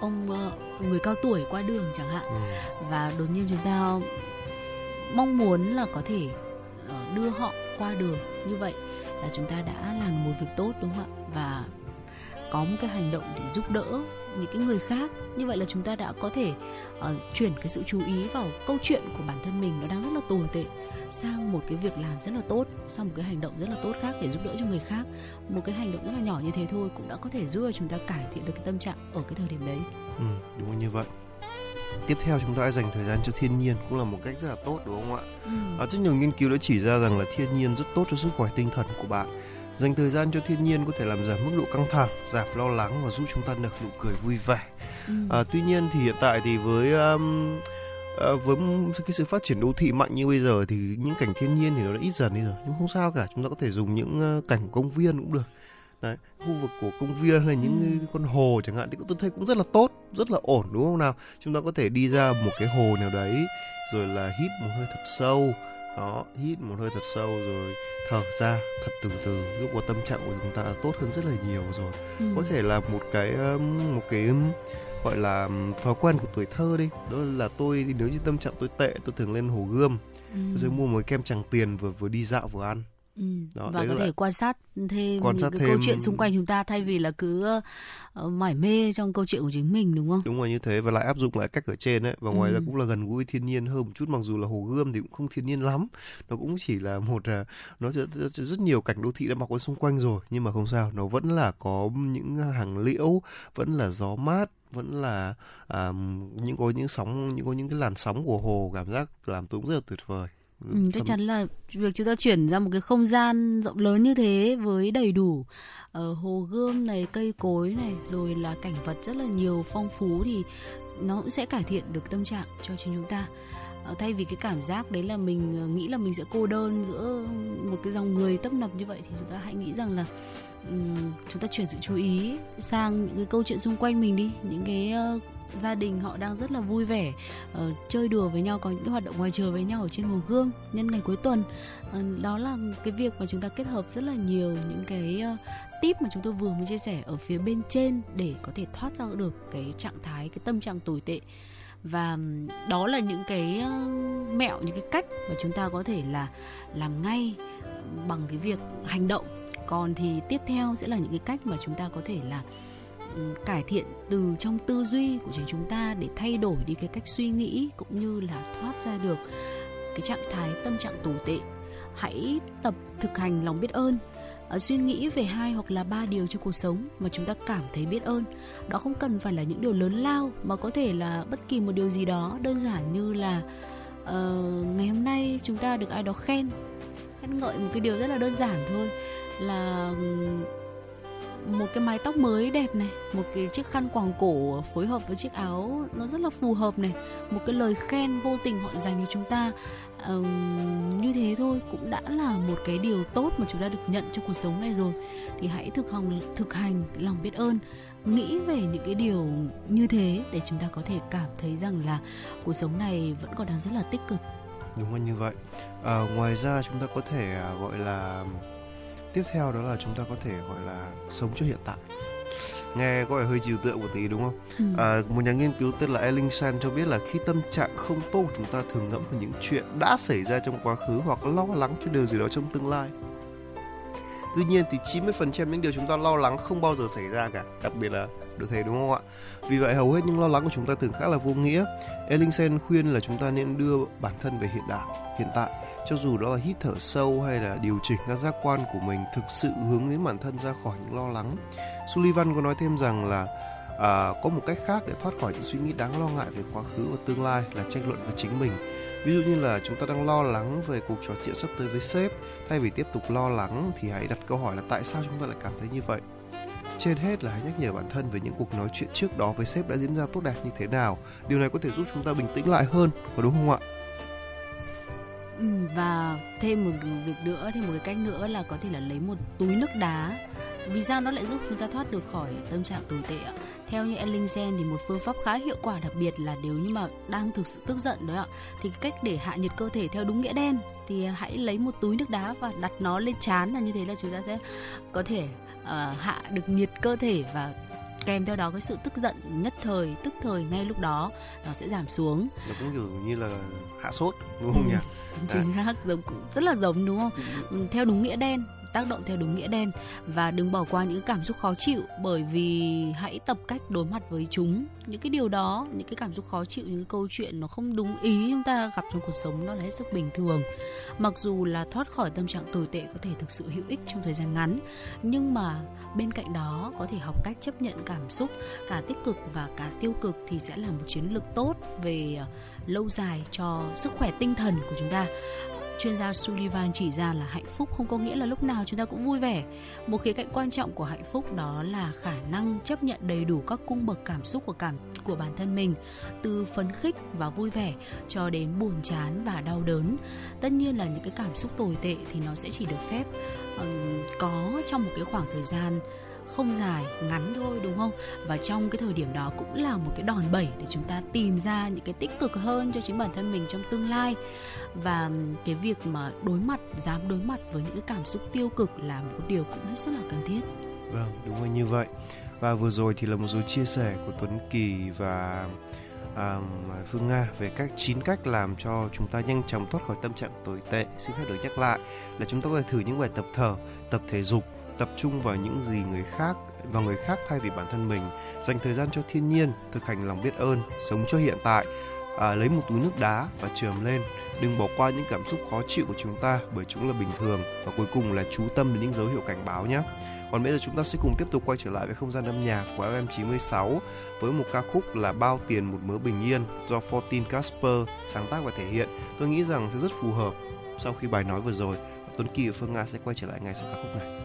ông uh, người cao tuổi qua đường chẳng hạn ừ. và đột nhiên chúng ta mong muốn là có thể uh, đưa họ qua đường như vậy là chúng ta đã làm một việc tốt đúng không ạ? Và có một cái hành động để giúp đỡ những cái người khác. Như vậy là chúng ta đã có thể uh, chuyển cái sự chú ý vào câu chuyện của bản thân mình nó đang rất là tồi tệ sang một cái việc làm rất là tốt sang một cái hành động rất là tốt khác để giúp đỡ cho người khác một cái hành động rất là nhỏ như thế thôi cũng đã có thể giúp cho chúng ta cải thiện được cái tâm trạng ở cái thời điểm đấy ừ, đúng như vậy tiếp theo chúng ta hãy dành thời gian cho thiên nhiên cũng là một cách rất là tốt đúng không ạ? Ừ. À, rất nhiều nghiên cứu đã chỉ ra rằng là thiên nhiên rất tốt cho sức khỏe tinh thần của bạn. Dành thời gian cho thiên nhiên có thể làm giảm mức độ căng thẳng, giảm lo lắng và giúp chúng ta nở nụ cười vui vẻ. Ừ. À, tuy nhiên thì hiện tại thì với um, À, với cái sự phát triển đô thị mạnh như bây giờ thì những cảnh thiên nhiên thì nó đã ít dần đi rồi nhưng không sao cả chúng ta có thể dùng những uh, cảnh công viên cũng được đấy khu vực của công viên hay những ừ. con hồ chẳng hạn thì tôi thấy cũng rất là tốt rất là ổn đúng không nào chúng ta có thể đi ra một cái hồ nào đấy rồi là hít một hơi thật sâu đó hít một hơi thật sâu rồi thở ra thật từ từ. Lúc đó tâm trạng của chúng ta tốt hơn rất là nhiều rồi. Ừ. có thể là một cái một cái gọi là thói quen của tuổi thơ đi. Đó là tôi nếu như tâm trạng tôi tệ tôi thường lên hồ gươm. Ừ. tôi sẽ mua một kem tràng tiền vừa vừa đi dạo vừa ăn Ừ, đó, và có thể quan sát thêm quan sát những cái thêm... câu chuyện xung quanh chúng ta thay vì là cứ uh, mải mê trong câu chuyện của chính mình đúng không? Đúng rồi như thế. Và lại áp dụng lại cách ở trên đấy và ngoài ừ. ra cũng là gần gũi thiên nhiên hơn một chút. Mặc dù là hồ gươm thì cũng không thiên nhiên lắm. Nó cũng chỉ là một uh, nó rất, rất, rất nhiều cảnh đô thị đã mọc ở xung quanh rồi. Nhưng mà không sao nó vẫn là có những hàng liễu vẫn là gió mát vẫn là à, những có những sóng những có những cái làn sóng của hồ. Cảm giác làm tôi cũng rất là tuyệt vời Ừ, chắc chắn là việc chúng ta chuyển ra một cái không gian rộng lớn như thế với đầy đủ uh, hồ gươm này cây cối này rồi là cảnh vật rất là nhiều phong phú thì nó cũng sẽ cải thiện được tâm trạng cho chính chúng ta. Uh, thay vì cái cảm giác đấy là mình uh, nghĩ là mình sẽ cô đơn giữa một cái dòng người tấp nập như vậy thì chúng ta hãy nghĩ rằng là um, chúng ta chuyển sự chú ý sang những cái câu chuyện xung quanh mình đi những cái uh, gia đình họ đang rất là vui vẻ uh, chơi đùa với nhau có những cái hoạt động ngoài trời với nhau ở trên hồ gươm nhân ngày cuối tuần. Uh, đó là cái việc mà chúng ta kết hợp rất là nhiều những cái uh, tip mà chúng tôi vừa mới chia sẻ ở phía bên trên để có thể thoát ra được cái trạng thái cái tâm trạng tồi tệ. Và đó là những cái mẹo những cái cách mà chúng ta có thể là làm ngay bằng cái việc hành động. Còn thì tiếp theo sẽ là những cái cách mà chúng ta có thể là cải thiện từ trong tư duy của chính chúng ta để thay đổi đi cái cách suy nghĩ cũng như là thoát ra được cái trạng thái tâm trạng tồi tệ. Hãy tập thực hành lòng biết ơn. À, suy nghĩ về hai hoặc là ba điều trong cuộc sống mà chúng ta cảm thấy biết ơn đó không cần phải là những điều lớn lao mà có thể là bất kỳ một điều gì đó đơn giản như là uh, ngày hôm nay chúng ta được ai đó khen. Khen ngợi một cái điều rất là đơn giản thôi là một cái mái tóc mới đẹp này một cái chiếc khăn quàng cổ phối hợp với chiếc áo nó rất là phù hợp này một cái lời khen vô tình họ dành cho chúng ta. Um, như thế thôi cũng đã là một cái điều tốt mà chúng ta được nhận trong cuộc sống này rồi. Thì hãy thực hành thực hành lòng biết ơn nghĩ về những cái điều như thế để chúng ta có thể cảm thấy rằng là cuộc sống này vẫn còn đang rất là tích cực. Đúng là như vậy. À, ngoài ra chúng ta có thể à, gọi là tiếp theo đó là chúng ta có thể gọi là sống cho hiện tại nghe có vẻ hơi trừu tượng một tí đúng không? Ừ. À, một nhà nghiên cứu tên là Elling San cho biết là khi tâm trạng không tốt chúng ta thường ngẫm về những chuyện đã xảy ra trong quá khứ hoặc lo lắng cho điều gì đó trong tương lai. Tuy nhiên thì 90% những điều chúng ta lo lắng không bao giờ xảy ra cả, đặc biệt là được thế đúng không ạ? Vì vậy hầu hết những lo lắng của chúng ta thường khá là vô nghĩa. Ellingsen khuyên là chúng ta nên đưa bản thân về hiện đại, hiện tại cho dù đó là hít thở sâu hay là điều chỉnh các giác quan của mình thực sự hướng đến bản thân ra khỏi những lo lắng. Sullivan có nói thêm rằng là à, có một cách khác để thoát khỏi những suy nghĩ đáng lo ngại về quá khứ và tương lai là tranh luận với chính mình. Ví dụ như là chúng ta đang lo lắng về cuộc trò chuyện sắp tới với sếp, thay vì tiếp tục lo lắng thì hãy đặt câu hỏi là tại sao chúng ta lại cảm thấy như vậy. Trên hết là hãy nhắc nhở bản thân về những cuộc nói chuyện trước đó với sếp đã diễn ra tốt đẹp như thế nào. Điều này có thể giúp chúng ta bình tĩnh lại hơn, có đúng không ạ? Ừ, và thêm một việc nữa thêm một cái cách nữa là có thể là lấy một túi nước đá. Vì sao nó lại giúp chúng ta thoát được khỏi tâm trạng tồi tệ ạ? Theo như Ellingsen thì một phương pháp khá hiệu quả đặc biệt là nếu như mà đang thực sự tức giận đấy ạ thì cái cách để hạ nhiệt cơ thể theo đúng nghĩa đen thì à, hãy lấy một túi nước đá và đặt nó lên chán là như thế là chúng ta sẽ có thể uh, hạ được nhiệt cơ thể và kèm theo đó cái sự tức giận nhất thời tức thời ngay lúc đó nó sẽ giảm xuống nó cũng kiểu như là hạ sốt đúng không ừ. nhỉ chính xác giống cũng rất là giống đúng không ừ. theo đúng nghĩa đen tác động theo đúng nghĩa đen và đừng bỏ qua những cảm xúc khó chịu bởi vì hãy tập cách đối mặt với chúng. Những cái điều đó, những cái cảm xúc khó chịu, những cái câu chuyện nó không đúng ý chúng ta gặp trong cuộc sống, nó là hết sức bình thường. Mặc dù là thoát khỏi tâm trạng tồi tệ có thể thực sự hữu ích trong thời gian ngắn, nhưng mà bên cạnh đó có thể học cách chấp nhận cảm xúc, cả tích cực và cả tiêu cực thì sẽ là một chiến lược tốt về ờ, lâu dài cho sức khỏe tinh thần của chúng ta chuyên gia Sullivan chỉ ra là hạnh phúc không có nghĩa là lúc nào chúng ta cũng vui vẻ. Một khía cạnh quan trọng của hạnh phúc đó là khả năng chấp nhận đầy đủ các cung bậc cảm xúc của cảm của bản thân mình, từ phấn khích và vui vẻ cho đến buồn chán và đau đớn. Tất nhiên là những cái cảm xúc tồi tệ thì nó sẽ chỉ được phép um, có trong một cái khoảng thời gian không dài ngắn thôi đúng không? Và trong cái thời điểm đó cũng là một cái đòn bẩy để chúng ta tìm ra những cái tích cực hơn cho chính bản thân mình trong tương lai. Và cái việc mà đối mặt dám đối mặt với những cái cảm xúc tiêu cực là một điều cũng hết sức là cần thiết. Vâng đúng là như vậy. Và vừa rồi thì là một số chia sẻ của Tuấn Kỳ và à, Phương Nga về các 9 cách làm cho chúng ta nhanh chóng thoát khỏi tâm trạng tồi tệ. Xin phép được nhắc lại là chúng ta có thể thử những bài tập thở, tập thể dục tập trung vào những gì người khác vào người khác thay vì bản thân mình dành thời gian cho thiên nhiên thực hành lòng biết ơn sống cho hiện tại à, lấy một túi nước đá và trường lên đừng bỏ qua những cảm xúc khó chịu của chúng ta bởi chúng là bình thường và cuối cùng là chú tâm đến những dấu hiệu cảnh báo nhé còn bây giờ chúng ta sẽ cùng tiếp tục quay trở lại với không gian âm nhạc của FM96 với một ca khúc là Bao tiền một mớ bình yên do Fortin Casper sáng tác và thể hiện. Tôi nghĩ rằng sẽ rất phù hợp sau khi bài nói vừa rồi. Tuấn Kỳ và Phương Nga sẽ quay trở lại ngay sau ca khúc này.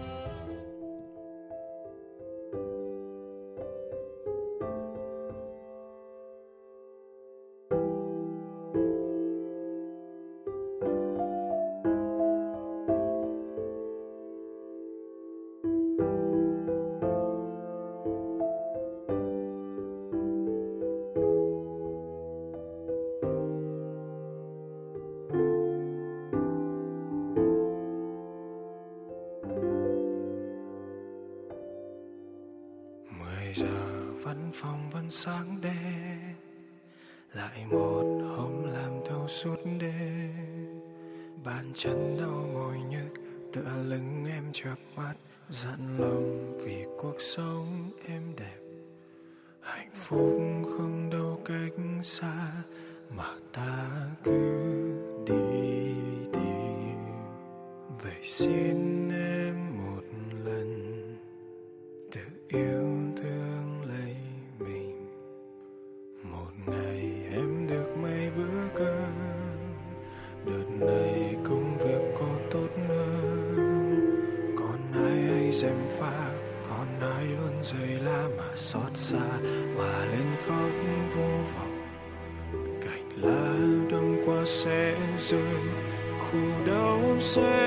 answer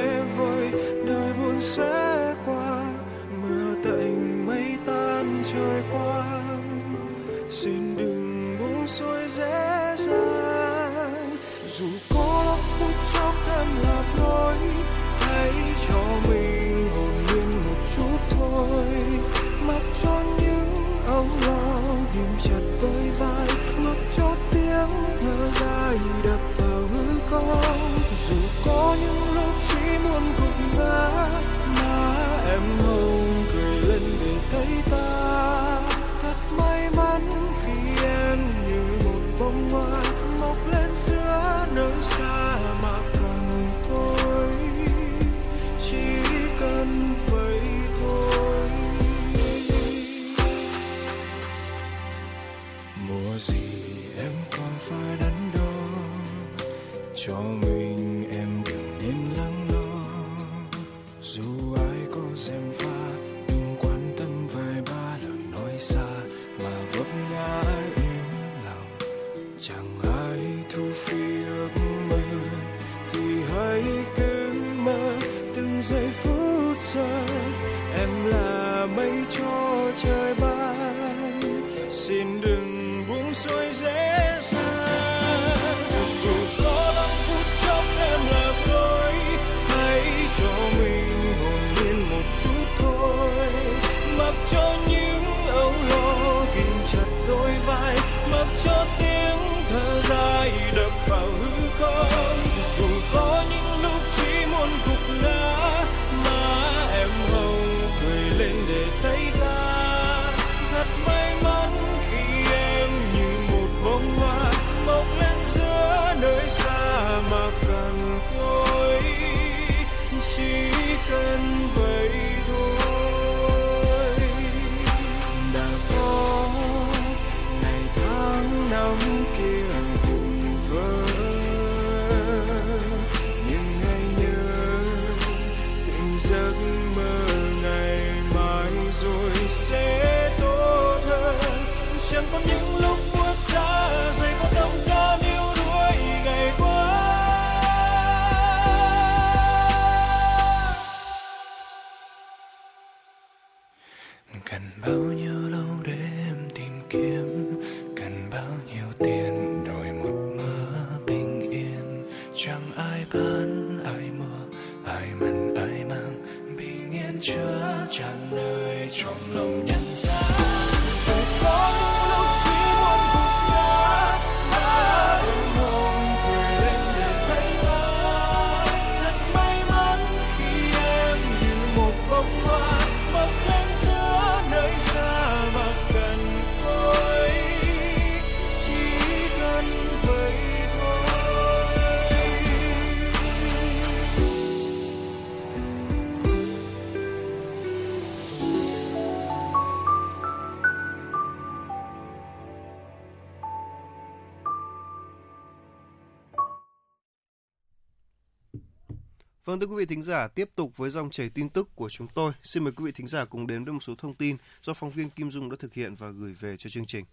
Vâng thưa quý vị thính giả, tiếp tục với dòng chảy tin tức của chúng tôi. Xin mời quý vị thính giả cùng đến với một số thông tin do phóng viên Kim Dung đã thực hiện và gửi về cho chương trình.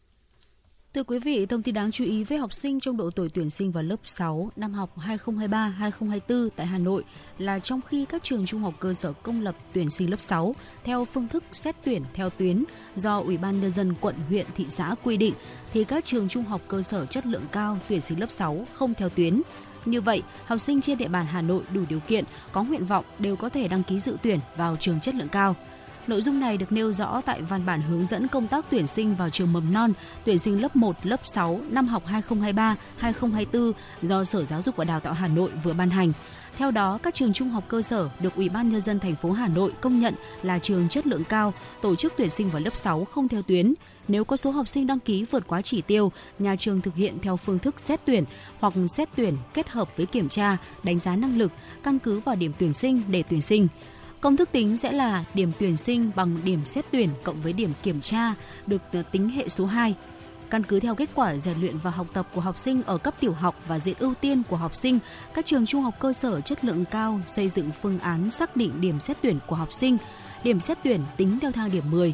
Thưa quý vị, thông tin đáng chú ý với học sinh trong độ tuổi tuyển sinh vào lớp 6 năm học 2023-2024 tại Hà Nội là trong khi các trường trung học cơ sở công lập tuyển sinh lớp 6 theo phương thức xét tuyển theo tuyến do Ủy ban nhân dân quận, huyện, thị xã quy định thì các trường trung học cơ sở chất lượng cao tuyển sinh lớp 6 không theo tuyến. Như vậy, học sinh trên địa bàn Hà Nội đủ điều kiện, có nguyện vọng đều có thể đăng ký dự tuyển vào trường chất lượng cao. Nội dung này được nêu rõ tại văn bản hướng dẫn công tác tuyển sinh vào trường mầm non, tuyển sinh lớp 1, lớp 6 năm học 2023-2024 do Sở Giáo dục và Đào tạo Hà Nội vừa ban hành. Theo đó, các trường trung học cơ sở được Ủy ban nhân dân thành phố Hà Nội công nhận là trường chất lượng cao, tổ chức tuyển sinh vào lớp 6 không theo tuyến. Nếu có số học sinh đăng ký vượt quá chỉ tiêu, nhà trường thực hiện theo phương thức xét tuyển hoặc xét tuyển kết hợp với kiểm tra, đánh giá năng lực, căn cứ vào điểm tuyển sinh để tuyển sinh. Công thức tính sẽ là điểm tuyển sinh bằng điểm xét tuyển cộng với điểm kiểm tra được ờ, tính hệ số 2. Căn cứ theo kết quả rèn luyện và học tập của học sinh ở cấp tiểu học và diện ưu tiên của học sinh, các trường trung học cơ sở chất lượng cao xây dựng phương án xác định điểm xét tuyển của học sinh. Điểm xét tuyển tính theo thang điểm 10.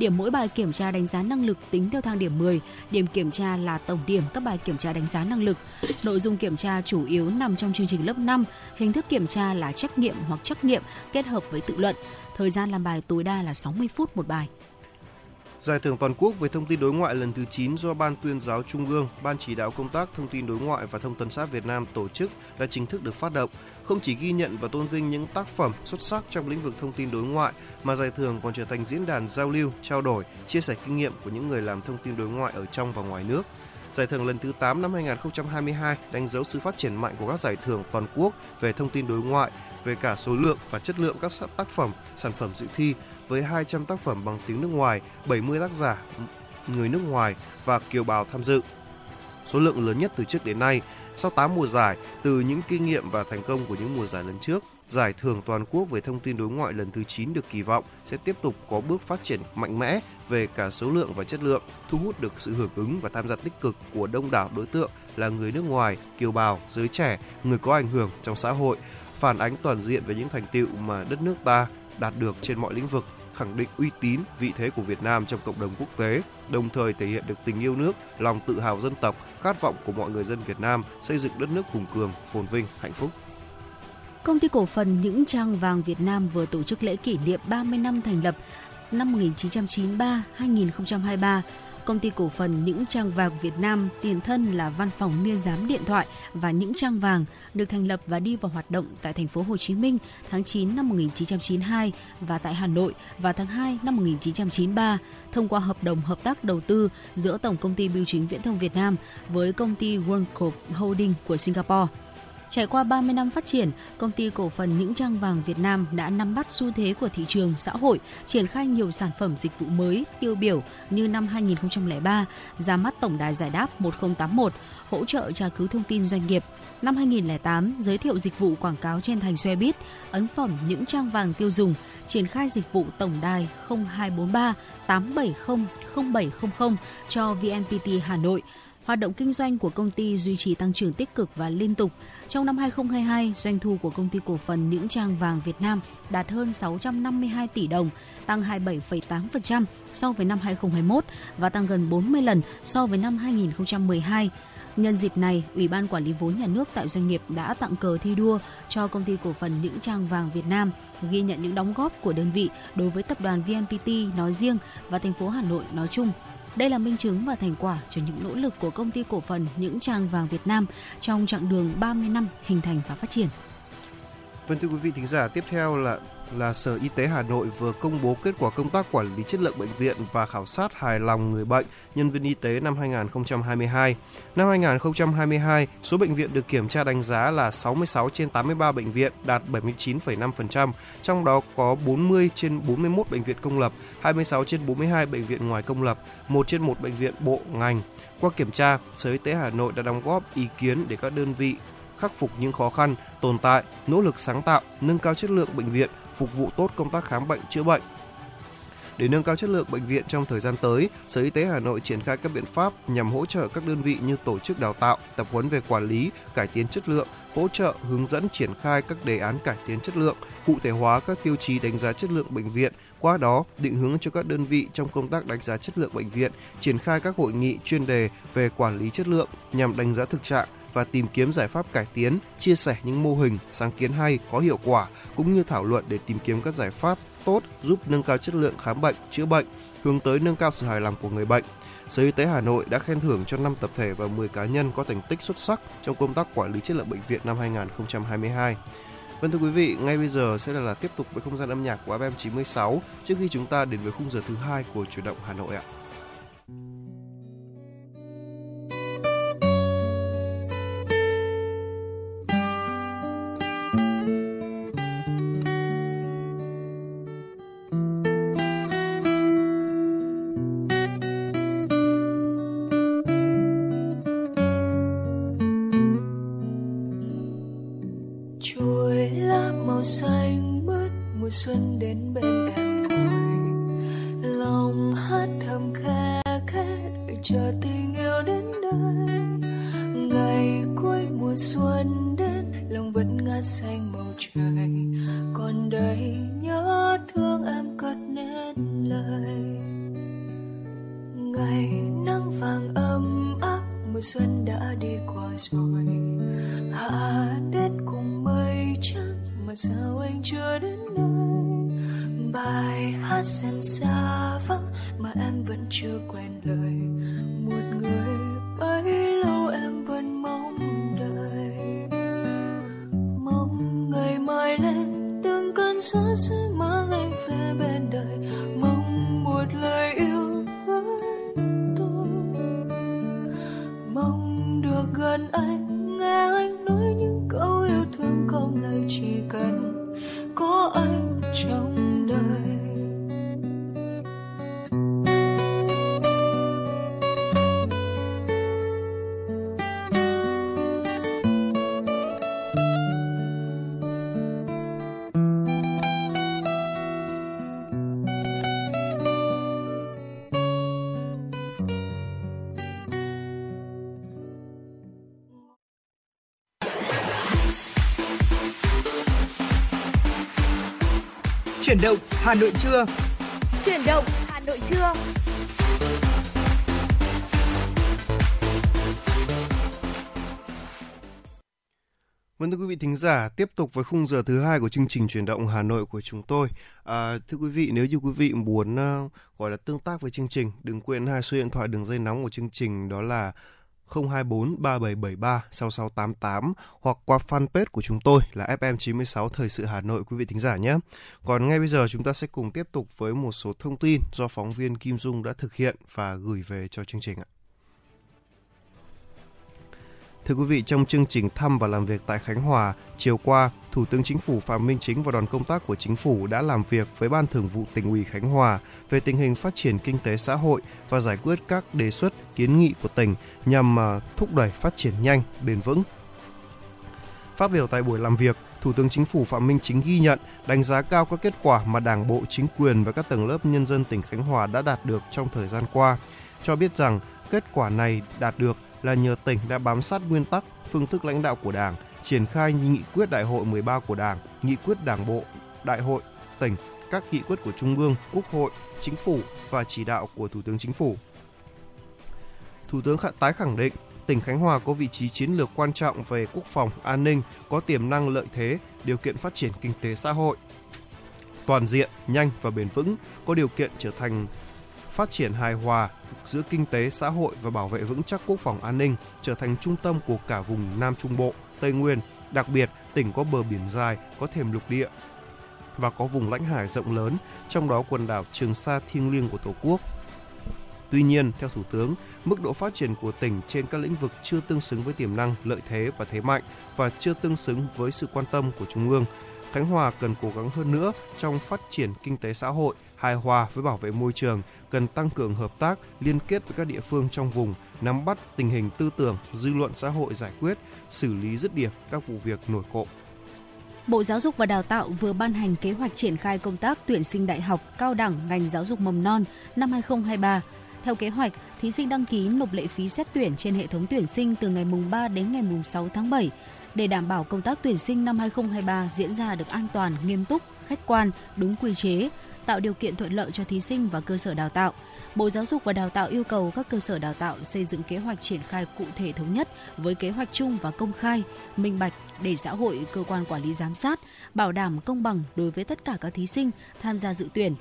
Điểm mỗi bài kiểm tra đánh giá năng lực tính theo thang điểm 10, điểm kiểm tra là tổng điểm các bài kiểm tra đánh giá năng lực. Nội dung kiểm tra chủ yếu nằm trong chương trình lớp 5, hình thức kiểm tra là trắc nghiệm hoặc trắc nghiệm kết hợp với tự luận. Thời gian làm bài tối đa là 60 phút một bài. Giải thưởng toàn quốc về thông tin đối ngoại lần thứ 9 do Ban tuyên giáo Trung ương, Ban chỉ đạo công tác thông tin đối ngoại và thông tấn xã Việt Nam tổ chức đã chính thức được phát động. Không chỉ ghi nhận và tôn vinh những tác phẩm xuất sắc trong lĩnh vực thông tin đối ngoại, mà giải thưởng còn trở thành diễn đàn giao lưu, trao đổi, chia sẻ kinh nghiệm của những người làm thông tin đối ngoại ở trong và ngoài nước. Giải thưởng lần thứ 8 năm 2022 đánh dấu sự phát triển mạnh của các giải thưởng toàn quốc về thông tin đối ngoại, về cả số lượng và chất lượng các tác phẩm, sản phẩm dự thi với 200 tác phẩm bằng tiếng nước ngoài, 70 tác giả người nước ngoài và kiều bào tham dự. Số lượng lớn nhất từ trước đến nay, sau 8 mùa giải, từ những kinh nghiệm và thành công của những mùa giải lần trước, giải thưởng toàn quốc về thông tin đối ngoại lần thứ 9 được kỳ vọng sẽ tiếp tục có bước phát triển mạnh mẽ về cả số lượng và chất lượng, thu hút được sự hưởng ứng và tham gia tích cực của đông đảo đối tượng là người nước ngoài, kiều bào, giới trẻ, người có ảnh hưởng trong xã hội, phản ánh toàn diện về những thành tựu mà đất nước ta đạt được trên mọi lĩnh vực, khẳng định uy tín, vị thế của Việt Nam trong cộng đồng quốc tế, đồng thời thể hiện được tình yêu nước, lòng tự hào dân tộc, khát vọng của mọi người dân Việt Nam xây dựng đất nước hùng cường, phồn vinh, hạnh phúc. Công ty cổ phần Những Trang Vàng Việt Nam vừa tổ chức lễ kỷ niệm 30 năm thành lập năm 1993-2023 công ty cổ phần Những Trang Vàng Việt Nam, tiền thân là Văn phòng Niên giám điện thoại và Những Trang Vàng, được thành lập và đi vào hoạt động tại thành phố Hồ Chí Minh tháng 9 năm 1992 và tại Hà Nội vào tháng 2 năm 1993 thông qua hợp đồng hợp tác đầu tư giữa Tổng công ty Bưu chính Viễn thông Việt Nam với công ty Worldcorp Holding của Singapore. Trải qua 30 năm phát triển, công ty cổ phần Những Trang Vàng Việt Nam đã nắm bắt xu thế của thị trường xã hội, triển khai nhiều sản phẩm dịch vụ mới, tiêu biểu như năm 2003, ra mắt tổng đài giải đáp 1081, hỗ trợ tra cứu thông tin doanh nghiệp. Năm 2008, giới thiệu dịch vụ quảng cáo trên thành xe buýt, ấn phẩm Những Trang Vàng tiêu dùng, triển khai dịch vụ tổng đài 0243 870 0700 cho VNPT Hà Nội, Hoạt động kinh doanh của công ty duy trì tăng trưởng tích cực và liên tục. Trong năm 2022, doanh thu của công ty cổ phần Những Trang Vàng Việt Nam đạt hơn 652 tỷ đồng, tăng 27,8% so với năm 2021 và tăng gần 40 lần so với năm 2012. Nhân dịp này, Ủy ban Quản lý vốn nhà nước tại doanh nghiệp đã tặng cờ thi đua cho công ty cổ phần Những Trang Vàng Việt Nam, ghi nhận những đóng góp của đơn vị đối với tập đoàn VNPT nói riêng và thành phố Hà Nội nói chung đây là minh chứng và thành quả cho những nỗ lực của công ty cổ phần Những Trang Vàng Việt Nam trong chặng đường 30 năm hình thành và phát triển. Vâng thưa quý vị thính giả, tiếp theo là là Sở Y tế Hà Nội vừa công bố kết quả công tác quản lý chất lượng bệnh viện và khảo sát hài lòng người bệnh, nhân viên y tế năm 2022. Năm 2022, số bệnh viện được kiểm tra đánh giá là 66 trên 83 bệnh viện, đạt 79,5%, trong đó có 40 trên 41 bệnh viện công lập, 26 trên 42 bệnh viện ngoài công lập, 1 trên 1 bệnh viện bộ ngành. Qua kiểm tra, Sở Y tế Hà Nội đã đóng góp ý kiến để các đơn vị khắc phục những khó khăn, tồn tại, nỗ lực sáng tạo, nâng cao chất lượng bệnh viện, phục vụ tốt công tác khám bệnh chữa bệnh. Để nâng cao chất lượng bệnh viện trong thời gian tới, Sở Y tế Hà Nội triển khai các biện pháp nhằm hỗ trợ các đơn vị như tổ chức đào tạo, tập huấn về quản lý, cải tiến chất lượng, hỗ trợ hướng dẫn triển khai các đề án cải tiến chất lượng, cụ thể hóa các tiêu chí đánh giá chất lượng bệnh viện, qua đó định hướng cho các đơn vị trong công tác đánh giá chất lượng bệnh viện, triển khai các hội nghị chuyên đề về quản lý chất lượng nhằm đánh giá thực trạng, và tìm kiếm giải pháp cải tiến, chia sẻ những mô hình, sáng kiến hay, có hiệu quả cũng như thảo luận để tìm kiếm các giải pháp tốt giúp nâng cao chất lượng khám bệnh, chữa bệnh, hướng tới nâng cao sự hài lòng của người bệnh. Sở Y tế Hà Nội đã khen thưởng cho 5 tập thể và 10 cá nhân có thành tích xuất sắc trong công tác quản lý chất lượng bệnh viện năm 2022. Vâng thưa quý vị, ngay bây giờ sẽ là, là tiếp tục với không gian âm nhạc của FM 96 trước khi chúng ta đến với khung giờ thứ hai của chuyển động Hà Nội ạ. Chuyển động Hà Nội trưa. Chuyển động Hà Nội trưa. Vâng thưa quý vị thính giả, tiếp tục với khung giờ thứ hai của chương trình chuyển động Hà Nội của chúng tôi. À, thưa quý vị, nếu như quý vị muốn uh, gọi là tương tác với chương trình, đừng quên hai số điện thoại đường dây nóng của chương trình đó là 024 3773 6688 hoặc qua fanpage của chúng tôi là FM96 Thời sự Hà Nội, quý vị thính giả nhé. Còn ngay bây giờ chúng ta sẽ cùng tiếp tục với một số thông tin do phóng viên Kim Dung đã thực hiện và gửi về cho chương trình ạ. Thưa quý vị, trong chương trình thăm và làm việc tại Khánh Hòa, chiều qua, Thủ tướng Chính phủ Phạm Minh Chính và đoàn công tác của Chính phủ đã làm việc với Ban Thường vụ tỉnh ủy Khánh Hòa về tình hình phát triển kinh tế xã hội và giải quyết các đề xuất, kiến nghị của tỉnh nhằm à, thúc đẩy phát triển nhanh, bền vững. Phát biểu tại buổi làm việc, Thủ tướng Chính phủ Phạm Minh Chính ghi nhận, đánh giá cao các kết quả mà Đảng bộ, chính quyền và các tầng lớp nhân dân tỉnh Khánh Hòa đã đạt được trong thời gian qua, cho biết rằng kết quả này đạt được là nhờ tỉnh đã bám sát nguyên tắc, phương thức lãnh đạo của Đảng, triển khai nghị quyết đại hội 13 của Đảng, nghị quyết Đảng bộ, đại hội tỉnh, các nghị quyết của Trung ương, Quốc hội, Chính phủ và chỉ đạo của Thủ tướng Chính phủ. Thủ tướng tái khẳng định tỉnh Khánh Hòa có vị trí chiến lược quan trọng về quốc phòng, an ninh, có tiềm năng lợi thế, điều kiện phát triển kinh tế xã hội toàn diện, nhanh và bền vững, có điều kiện trở thành phát triển hài hòa giữa kinh tế, xã hội và bảo vệ vững chắc quốc phòng an ninh, trở thành trung tâm của cả vùng Nam Trung Bộ, Tây Nguyên. Đặc biệt, tỉnh có bờ biển dài, có thềm lục địa và có vùng lãnh hải rộng lớn, trong đó quần đảo Trường Sa thiêng liêng của Tổ quốc. Tuy nhiên, theo Thủ tướng, mức độ phát triển của tỉnh trên các lĩnh vực chưa tương xứng với tiềm năng, lợi thế và thế mạnh và chưa tương xứng với sự quan tâm của Trung ương. Khánh Hòa cần cố gắng hơn nữa trong phát triển kinh tế xã hội, hài hòa với bảo vệ môi trường, cần tăng cường hợp tác, liên kết với các địa phương trong vùng, nắm bắt tình hình tư tưởng, dư luận xã hội giải quyết, xử lý dứt điểm các vụ việc nổi cộng. Bộ Giáo dục và Đào tạo vừa ban hành kế hoạch triển khai công tác tuyển sinh đại học, cao đẳng ngành giáo dục mầm non năm 2023. Theo kế hoạch, thí sinh đăng ký nộp lệ phí xét tuyển trên hệ thống tuyển sinh từ ngày mùng 3 đến ngày mùng 6 tháng 7 để đảm bảo công tác tuyển sinh năm 2023 diễn ra được an toàn, nghiêm túc, khách quan, đúng quy chế, tạo điều kiện thuận lợi cho thí sinh và cơ sở đào tạo. Bộ Giáo dục và Đào tạo yêu cầu các cơ sở đào tạo xây dựng kế hoạch triển khai cụ thể thống nhất với kế hoạch chung và công khai, minh bạch để xã hội, cơ quan quản lý giám sát, bảo đảm công bằng đối với tất cả các thí sinh tham gia dự tuyển.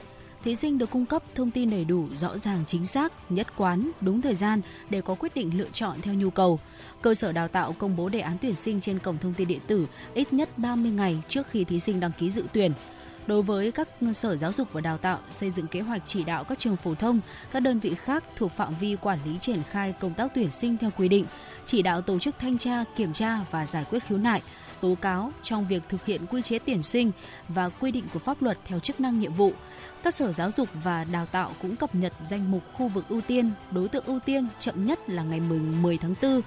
Thí sinh được cung cấp thông tin đầy đủ, rõ ràng, chính xác, nhất quán, đúng thời gian để có quyết định lựa chọn theo nhu cầu. Cơ sở đào tạo công bố đề án tuyển sinh trên cổng thông tin điện tử ít nhất 30 ngày trước khi thí sinh đăng ký dự tuyển đối với các sở giáo dục và đào tạo xây dựng kế hoạch chỉ đạo các trường phổ thông, các đơn vị khác thuộc phạm vi quản lý triển khai công tác tuyển sinh theo quy định, chỉ đạo tổ chức thanh tra, kiểm tra và giải quyết khiếu nại, tố cáo trong việc thực hiện quy chế tuyển sinh và quy định của pháp luật theo chức năng nhiệm vụ. Các sở giáo dục và đào tạo cũng cập nhật danh mục khu vực ưu tiên, đối tượng ưu tiên chậm nhất là ngày 10 tháng 4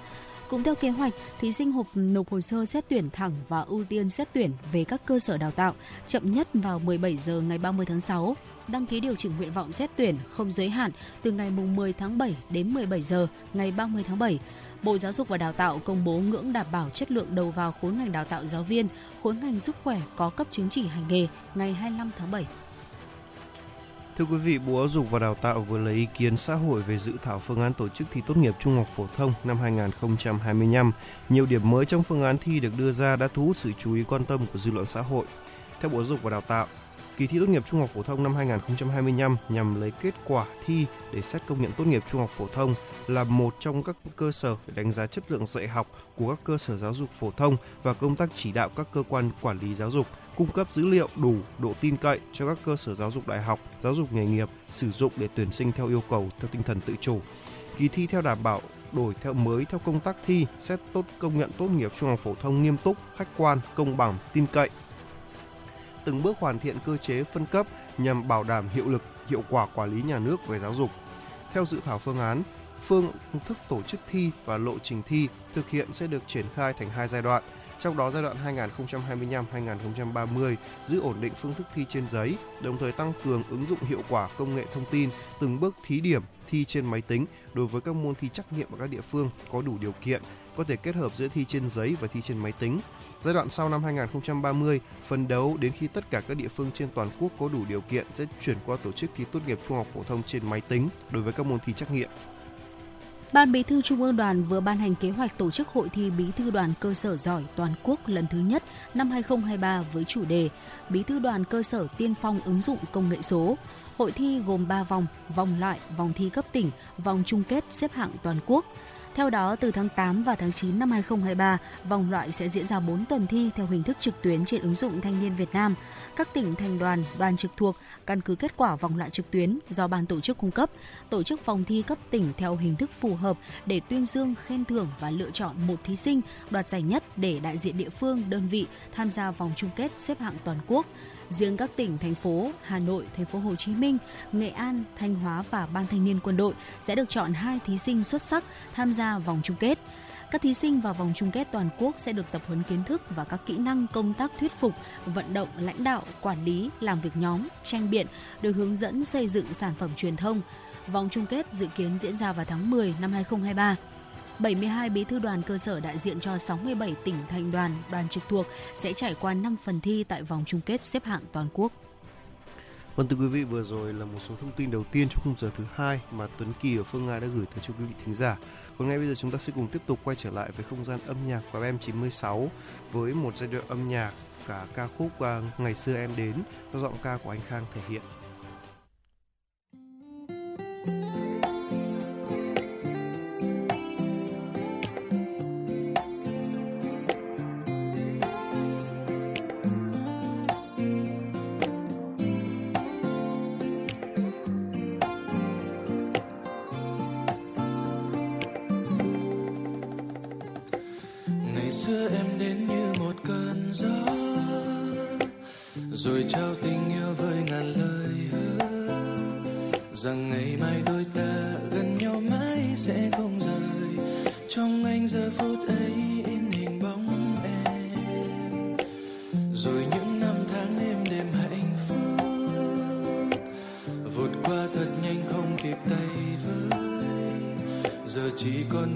cũng theo kế hoạch, thí sinh hộp nộp hồ sơ xét tuyển thẳng và ưu tiên xét tuyển về các cơ sở đào tạo chậm nhất vào 17 giờ ngày 30 tháng 6. Đăng ký điều chỉnh nguyện vọng xét tuyển không giới hạn từ ngày 10 tháng 7 đến 17 giờ ngày 30 tháng 7. Bộ Giáo dục và Đào tạo công bố ngưỡng đảm bảo chất lượng đầu vào khối ngành đào tạo giáo viên, khối ngành sức khỏe có cấp chứng chỉ hành nghề ngày 25 tháng 7. Thưa quý vị, Bộ Giáo dục và Đào tạo vừa lấy ý kiến xã hội về dự thảo phương án tổ chức thi tốt nghiệp trung học phổ thông năm 2025. Nhiều điểm mới trong phương án thi được đưa ra đã thu hút sự chú ý quan tâm của dư luận xã hội. Theo Bộ Giáo dục và Đào tạo, kỳ thi tốt nghiệp trung học phổ thông năm 2025 nhằm lấy kết quả thi để xét công nhận tốt nghiệp trung học phổ thông là một trong các cơ sở để đánh giá chất lượng dạy học của các cơ sở giáo dục phổ thông và công tác chỉ đạo các cơ quan quản lý giáo dục cung cấp dữ liệu đủ độ tin cậy cho các cơ sở giáo dục đại học, giáo dục nghề nghiệp sử dụng để tuyển sinh theo yêu cầu theo tinh thần tự chủ. Kỳ thi theo đảm bảo đổi theo mới theo công tác thi xét tốt công nhận tốt nghiệp trung học phổ thông nghiêm túc, khách quan, công bằng, tin cậy. Từng bước hoàn thiện cơ chế phân cấp nhằm bảo đảm hiệu lực, hiệu quả quản lý nhà nước về giáo dục. Theo dự thảo phương án, phương thức tổ chức thi và lộ trình thi thực hiện sẽ được triển khai thành hai giai đoạn – trong đó giai đoạn 2025-2030 giữ ổn định phương thức thi trên giấy, đồng thời tăng cường ứng dụng hiệu quả công nghệ thông tin, từng bước thí điểm thi trên máy tính đối với các môn thi trắc nghiệm ở các địa phương có đủ điều kiện, có thể kết hợp giữa thi trên giấy và thi trên máy tính. Giai đoạn sau năm 2030, phần đấu đến khi tất cả các địa phương trên toàn quốc có đủ điều kiện sẽ chuyển qua tổ chức thi tốt nghiệp trung học phổ thông trên máy tính đối với các môn thi trắc nghiệm. Ban Bí thư Trung ương Đoàn vừa ban hành kế hoạch tổ chức hội thi Bí thư đoàn cơ sở giỏi toàn quốc lần thứ nhất năm 2023 với chủ đề Bí thư đoàn cơ sở tiên phong ứng dụng công nghệ số. Hội thi gồm 3 vòng, vòng loại, vòng thi cấp tỉnh, vòng chung kết xếp hạng toàn quốc. Theo đó, từ tháng 8 và tháng 9 năm 2023, vòng loại sẽ diễn ra 4 tuần thi theo hình thức trực tuyến trên ứng dụng Thanh niên Việt Nam. Các tỉnh, thành đoàn, đoàn trực thuộc căn cứ kết quả vòng loại trực tuyến do ban tổ chức cung cấp, tổ chức vòng thi cấp tỉnh theo hình thức phù hợp để tuyên dương, khen thưởng và lựa chọn một thí sinh đoạt giải nhất để đại diện địa phương, đơn vị tham gia vòng chung kết xếp hạng toàn quốc. Riêng các tỉnh, thành phố Hà Nội, thành phố Hồ Chí Minh, Nghệ An, Thanh Hóa và Ban Thanh niên Quân đội sẽ được chọn hai thí sinh xuất sắc tham gia vòng chung kết. Các thí sinh vào vòng chung kết toàn quốc sẽ được tập huấn kiến thức và các kỹ năng công tác thuyết phục, vận động, lãnh đạo, quản lý, làm việc nhóm, tranh biện, được hướng dẫn xây dựng sản phẩm truyền thông. Vòng chung kết dự kiến diễn ra vào tháng 10 năm 2023. 72 bí thư đoàn cơ sở đại diện cho 67 tỉnh thành đoàn, đoàn trực thuộc sẽ trải qua 5 phần thi tại vòng chung kết xếp hạng toàn quốc. Vâng thưa quý vị, vừa rồi là một số thông tin đầu tiên trong khung giờ thứ hai mà Tuấn Kỳ ở Phương Nga đã gửi tới cho quý vị thính giả. Còn ngay bây giờ chúng ta sẽ cùng tiếp tục quay trở lại với không gian âm nhạc của em 96 với một giai đoạn âm nhạc cả ca khúc à, Ngày xưa em đến do giọng ca của anh Khang thể hiện. Giờ chỉ còn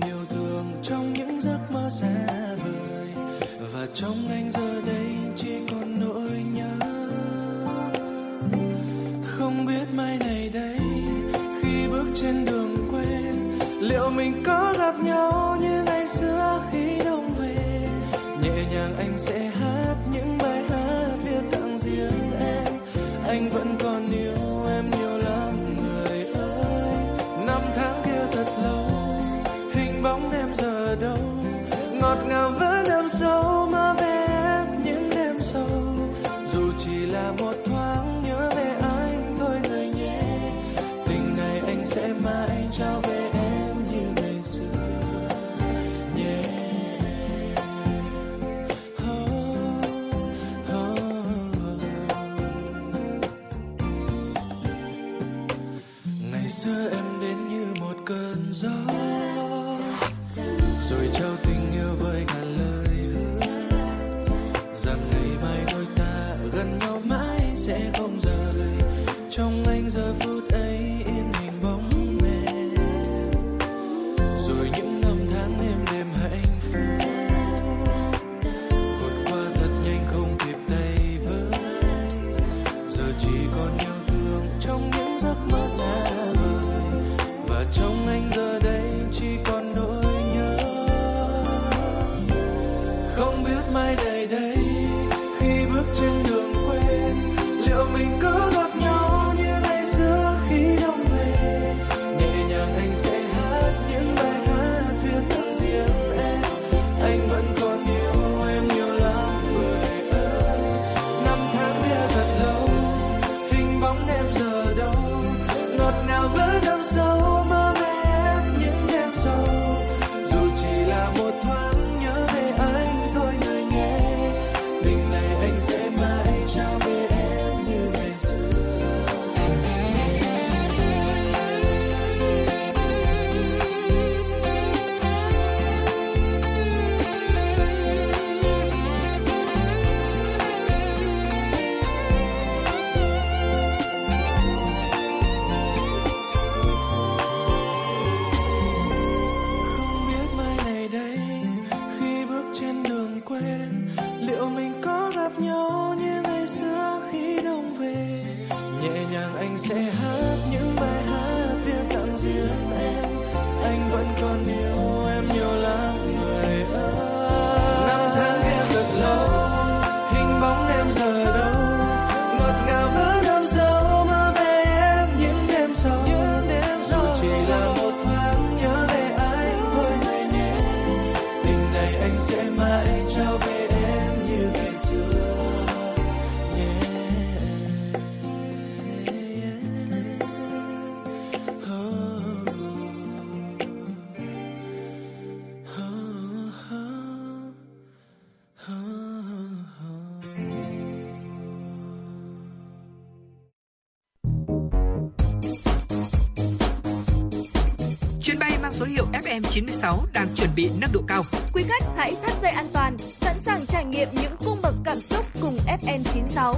FM96 đang chuẩn bị nâng độ cao. Quý khách hãy thắt dây an toàn, sẵn sàng trải nghiệm những cung bậc cảm xúc cùng FN96.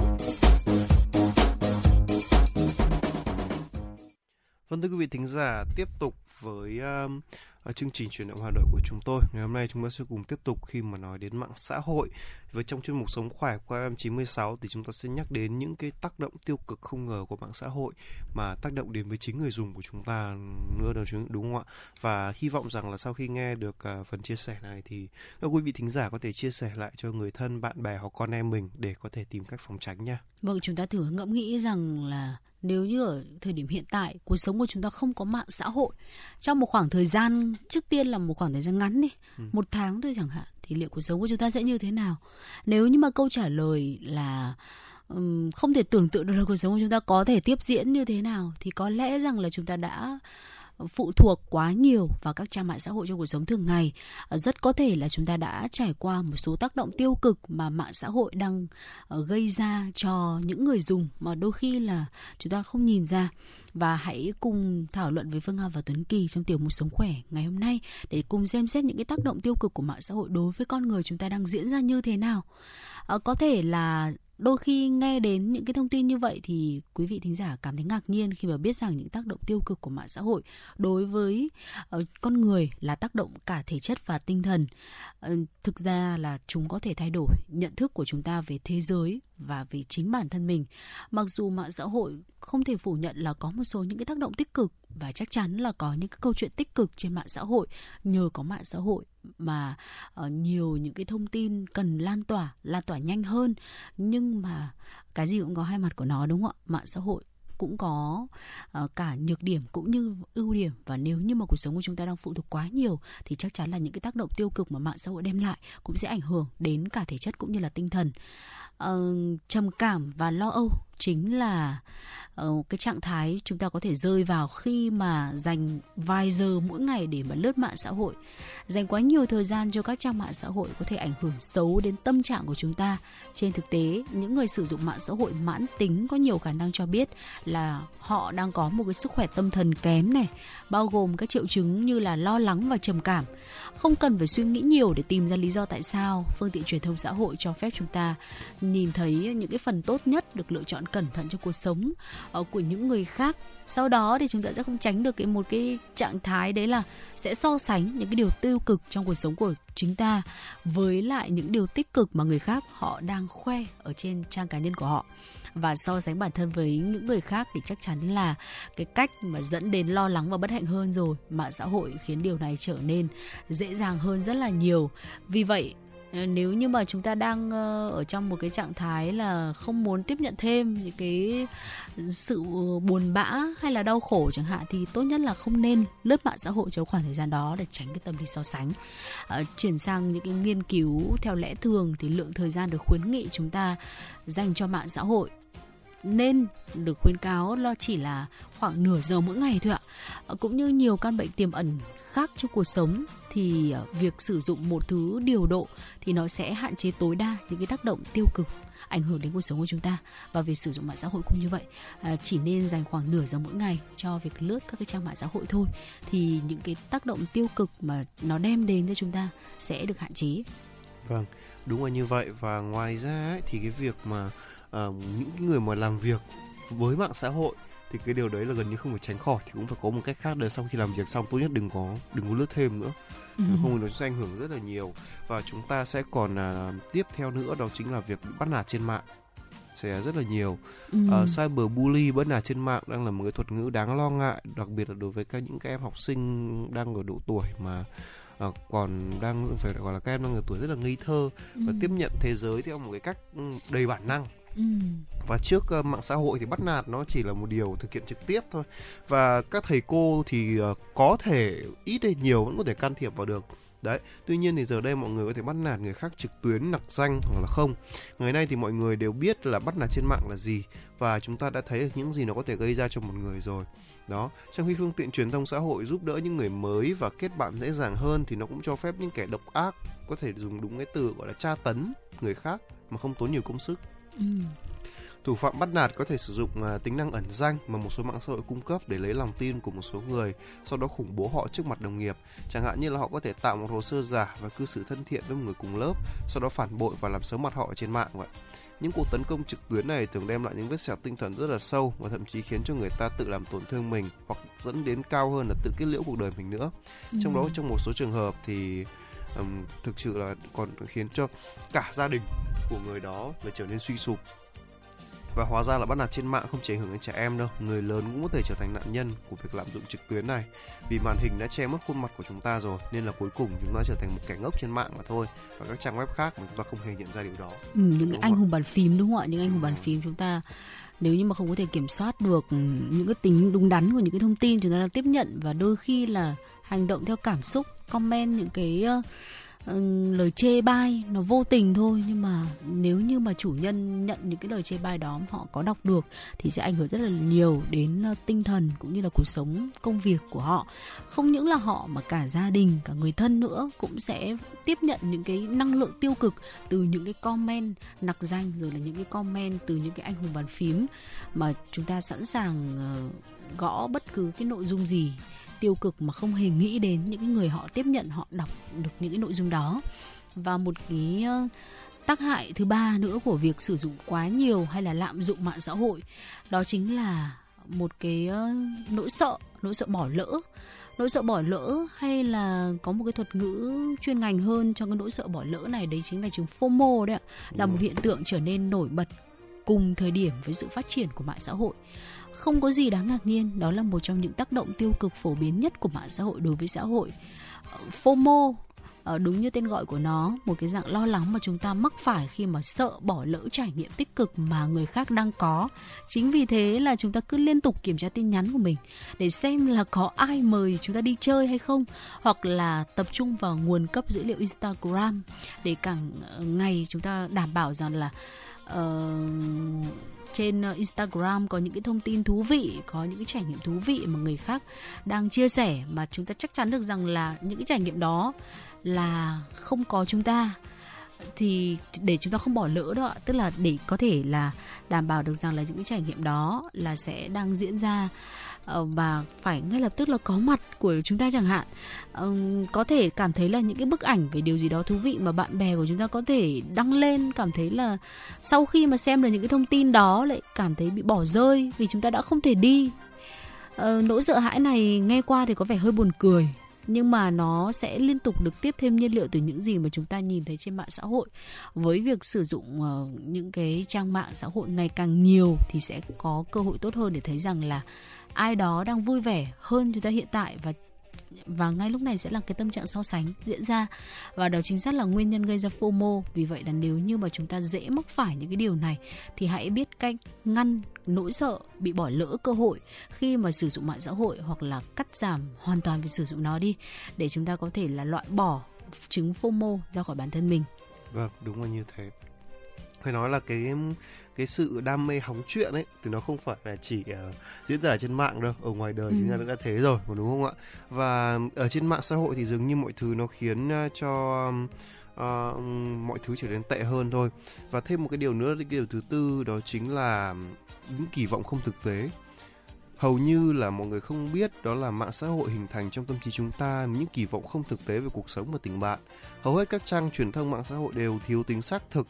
Vâng thưa quý vị thính giả, tiếp tục với um, uh, Ờ, chương trình chuyển động Hà Nội của chúng tôi. Ngày hôm nay chúng ta sẽ cùng tiếp tục khi mà nói đến mạng xã hội. Với trong chuyên mục Sống Khỏe của FM96 thì chúng ta sẽ nhắc đến những cái tác động tiêu cực không ngờ của mạng xã hội mà tác động đến với chính người dùng của chúng ta nữa đâu chứ đúng không ạ? Và hy vọng rằng là sau khi nghe được uh, phần chia sẻ này thì các quý vị thính giả có thể chia sẻ lại cho người thân, bạn bè hoặc con em mình để có thể tìm cách phòng tránh nha. Vâng, chúng ta thử ngẫm nghĩ rằng là nếu như ở thời điểm hiện tại cuộc sống của chúng ta không có mạng xã hội trong một khoảng thời gian trước tiên là một khoảng thời gian ngắn đi Ừ. một tháng thôi chẳng hạn thì liệu cuộc sống của chúng ta sẽ như thế nào nếu như mà câu trả lời là ừm, không thể tưởng tượng được là cuộc sống của chúng ta có thể tiếp diễn như thế nào thì có lẽ rằng là chúng ta đã phụ thuộc quá nhiều vào các trang mạng xã hội trong cuộc sống thường ngày à, rất có thể là chúng ta đã trải qua một số tác động tiêu cực mà mạng xã hội đang ờ, gây ra cho những người dùng mà đôi khi là chúng ta không nhìn ra và hãy cùng thảo luận với Phương Nga và Tuấn Kỳ trong tiểu mục sống khỏe ngày hôm nay để cùng xem xét những cái tác động tiêu cực của mạng xã hội đối với con người chúng ta đang diễn ra như thế nào. À, có thể là đôi khi nghe đến những cái thông tin như vậy thì quý vị thính giả cảm thấy ngạc nhiên khi mà biết rằng những tác động tiêu cực của mạng xã hội đối với ờ, con người là tác động cả thể chất và tinh thần. Ờ, thực ra là chúng có thể thay đổi nhận thức của chúng ta về thế giới và vì chính bản thân mình. Mặc dù mạng xã hội không thể phủ nhận là có một số những cái tác động tích cực và chắc chắn là có những cái câu chuyện tích cực trên mạng xã hội, nhờ có mạng xã hội mà ờ, nhiều những cái thông tin cần lan tỏa lan tỏa nhanh hơn nhưng mà cái gì cũng có hai mặt của nó, đúng không ạ mạng xã hội cũng có uh, cả nhược điểm cũng như ưu điểm. Và nếu như mà cuộc sống của chúng ta đang phụ thuộc quá nhiều thì chắc chắn là những cái tác động tiêu cực mà mạng xã hội đem lại cũng sẽ ảnh hưởng đến cả thể chất cũng như là tinh thần. Uh, trầm cảm và lo âu chính là ờ, cái trạng thái chúng ta có thể rơi vào khi mà dành vài giờ mỗi ngày để mà lướt mạng xã hội. Dành quá nhiều thời gian cho các trang mạng xã hội có thể ảnh hưởng xấu đến tâm trạng của chúng ta. Trên thực tế, những người sử dụng mạng xã hội mãn tính có nhiều khả năng cho biết là họ đang có một cái sức khỏe tâm thần kém này, bao gồm các triệu chứng như là lo lắng và trầm cảm. Không cần phải suy nghĩ nhiều để tìm ra lý do tại sao phương tiện truyền thông xã hội cho phép chúng ta nhìn thấy những cái phần tốt nhất được lựa chọn cẩn thận trong cuộc sống uh, của những người khác. Sau đó thì chúng ta sẽ không tránh được cái một cái trạng thái đấy là sẽ so sánh những cái điều tiêu cực trong cuộc sống của chúng ta với lại những điều tích cực mà người khác họ đang khoe ở trên trang cá nhân của họ. Và so sánh bản thân với những người khác thì chắc chắn là cái cách mà dẫn đến lo lắng và bất hạnh hơn rồi mạng xã hội khiến điều này trở nên dễ dàng hơn rất là nhiều. Vì vậy Ờ, nếu như mà chúng ta đang ờ, ở trong một cái trạng thái là không muốn tiếp nhận thêm những cái sự ờ, buồn bã hay là đau khổ chẳng hạn thì tốt nhất là không nên lướt mạng xã hội trong khoảng thời gian đó để tránh cái tâm lý so sánh. À, chuyển sang những cái nghiên cứu theo lẽ thường thì lượng thời gian được khuyến nghị chúng ta dành cho mạng xã hội nên được khuyến cáo lo chỉ là khoảng nửa giờ mỗi ngày thôi ạ. Ờ, cũng như nhiều căn bệnh tiềm ẩn khác trong cuộc sống thì ờ, việc sử dụng một thứ điều độ thì nó sẽ hạn chế tối đa những cái tác động tiêu cực ảnh hưởng đến cuộc sống của chúng ta và việc sử dụng mạng xã hội cũng như vậy. À, chỉ nên dành khoảng nửa giờ mỗi ngày cho việc lướt các cái trang mạng xã hội thôi thì những cái tác động tiêu cực mà nó đem đến cho chúng ta sẽ được hạn chế. Vâng, đúng là như vậy. Và ngoài ra ấy, thì cái việc mà ờ, những người mà làm việc với mạng xã hội thì cái điều đấy là gần như không thể tránh khỏi thì cũng phải có một cách khác để sau khi làm việc xong tốt nhất đừng có đừng có lướt thêm nữa Ừ. Nếu không thì nó sẽ ảnh hưởng rất là nhiều và chúng ta sẽ còn à, tiếp theo nữa đó chính là việc bị bắt nạt trên mạng xảy ra rất là nhiều. Ừ. Uh, cyberbully bất nạt trên mạng đang là một cái thuật ngữ đáng lo ngại, đặc biệt là đối với các những các em học sinh đang ở độ tuổi mà uh, còn đang phải gọi là các em đang ở tuổi rất là ngây thơ và Ừ. tiếp nhận thế giới theo một cái cách ừ, đầy bản năng Ừ. và trước uh, mạng xã hội thì bắt nạt nó chỉ là một điều thực hiện trực tiếp thôi. Và các thầy cô thì uh, có thể ít hay nhiều vẫn có thể can thiệp vào được. Đấy tuy nhiên thì giờ đây mọi người có thể bắt nạt người khác trực tuyến nặc danh hoặc là không. Ngày nay thì mọi người đều biết là bắt nạt trên mạng là gì. Và chúng ta đã thấy được những gì nó có thể gây ra cho một người rồi. Đó trong khi phương tiện truyền thông xã hội giúp đỡ những người mới và kết bạn dễ dàng hơn thì nó cũng cho phép những kẻ độc ác có thể dùng đúng cái từ gọi là tra tấn người khác mà không tốn nhiều công sức. Ừ. Thủ phạm bắt nạt có thể sử dụng à, tính năng ẩn danh mà một số mạng xã hội cung cấp để lấy lòng tin của một số người, sau đó khủng bố họ trước mặt đồng nghiệp. Chẳng hạn như là họ có thể tạo một hồ sơ giả và cư xử thân thiện với một người cùng lớp, sau đó phản bội và làm xấu mặt họ trên mạng vậy. Những cuộc tấn công trực tuyến này thường đem lại những vết sẹo tinh thần rất là sâu và thậm chí khiến cho người ta tự làm tổn thương mình hoặc dẫn đến cao hơn là tự kết liễu cuộc đời mình nữa. Trong đó trong một số trường hợp thì ừm, thực sự là còn khiến cho cả gia đình của người đó phải trở nên suy sụp. Và hóa ra là bắt nạt trên mạng không chỉ ảnh hưởng đến trẻ em đâu người lớn cũng có thể trở thành nạn nhân của việc lạm dụng trực tuyến này. Vì màn hình đã che mất khuôn mặt của chúng ta rồi nên là cuối cùng chúng ta trở thành một kẻ ngốc trên mạng mà thôi và các trang web khác mà chúng ta không hề nhận ra điều đó. Ừ, những Đúng anh hùng bàn phím đúng không ạ? Những anh hùng bàn phím chúng ta nếu như mà không có thể kiểm soát được ừ, những cái tính đúng đắn của những cái thông tin chúng ta đang tiếp nhận và đôi khi là hành động theo cảm xúc, comment những cái lời chê bai nó vô tình thôi, nhưng mà nếu như mà chủ nhân nhận những cái lời chê bai đó họ có đọc được thì sẽ ảnh hưởng rất là nhiều đến ờ, tinh thần cũng như là cuộc sống, công việc của họ. Không những là họ mà cả gia đình, cả người thân nữa cũng sẽ tiếp nhận những cái năng lượng tiêu cực từ những cái comment nặc danh, rồi là những cái comment từ những cái anh hùng bàn phím mà chúng ta sẵn sàng ờ, gõ bất cứ cái nội dung gì tiêu cực mà không hề nghĩ đến những cái người họ tiếp nhận họ đọc được những cái nội dung đó. Và một cái ờ, tác hại thứ ba nữa của việc sử dụng quá nhiều hay là lạm dụng mạng xã hội đó chính là một cái ờ, nỗi sợ nỗi sợ bỏ lỡ. Nỗi sợ bỏ lỡ hay là có một cái thuật ngữ chuyên ngành hơn cho cái nỗi sợ bỏ lỡ này đấy chính là chứng FOMO đấy ạ là một hiện tượng trở nên nổi bật cùng thời điểm với sự phát triển của mạng xã hội không có gì đáng ngạc nhiên đó là một trong những tác động tiêu cực phổ biến nhất của mạng xã hội đối với xã hội. FOMO ờ, đúng như tên gọi của nó một cái dạng lo lắng mà chúng ta mắc phải khi mà sợ bỏ lỡ trải nghiệm tích cực mà người khác đang có. Chính vì thế là chúng ta cứ liên tục kiểm tra tin nhắn của mình để xem là có ai mời chúng ta đi chơi hay không hoặc là tập trung vào nguồn cấp dữ liệu Instagram để càng ờ, ngày chúng ta đảm bảo rằng là uh, trên ờ, Instagram có những cái thông tin thú vị, có những cái trải nghiệm thú vị mà người khác đang chia sẻ mà chúng ta chắc chắn được rằng là những cái trải nghiệm đó là không có chúng ta. Thì để chúng ta không bỏ lỡ đó tức là để có thể là đảm bảo được rằng là những cái trải nghiệm đó là sẽ đang diễn ra. Ờ, và phải ngay lập tức là có mặt của chúng ta chẳng hạn. Ờ, có thể cảm thấy là những cái bức ảnh về điều gì đó thú vị mà bạn bè của chúng ta có thể đăng lên, cảm thấy là sau khi mà xem được những cái thông tin đó lại cảm thấy bị bỏ rơi vì chúng ta đã không thể đi. Ờ, nỗi sợ hãi này nghe qua thì có vẻ hơi buồn cười, nhưng mà nó sẽ liên tục được tiếp thêm nhiên liệu từ những gì mà chúng ta nhìn thấy trên mạng xã hội. Với việc sử dụng những cái trang mạng xã hội ngày càng nhiều thì sẽ có cơ hội tốt hơn để thấy rằng là ai đó đang vui vẻ hơn chúng ta hiện tại và và ngay lúc này sẽ là cái tâm trạng so sánh diễn ra. Và đó chính xác là nguyên nhân gây ra FOMO. Vì vậy là nếu như mà chúng ta dễ mắc phải những cái điều này, thì hãy biết cách ngăn nỗi sợ bị bỏ lỡ cơ hội khi mà sử dụng mạng xã hội hoặc là cắt giảm hoàn toàn việc sử dụng nó đi, để chúng ta có thể là loại bỏ chứng FOMO ra khỏi bản thân mình. Vâng đúng là như thế phải nói là cái cái sự đam mê hóng chuyện ấy thì nó không phải là chỉ uh, diễn ra ở trên mạng đâu ở ngoài đời Ừ. chúng ta đã thế rồi đúng không ạ? Và ở trên mạng xã hội thì dường như mọi thứ nó khiến uh, cho um, uh, mọi thứ trở nên tệ hơn thôi. Và thêm một cái điều nữa cái điều thứ tư đó chính là những kỳ vọng không thực tế. Hầu như là mọi người không biết đó là mạng xã hội hình thành trong tâm trí chúng ta những kỳ vọng không thực tế về cuộc sống và tình bạn. Hầu hết các trang truyền thông mạng xã hội đều thiếu tính xác thực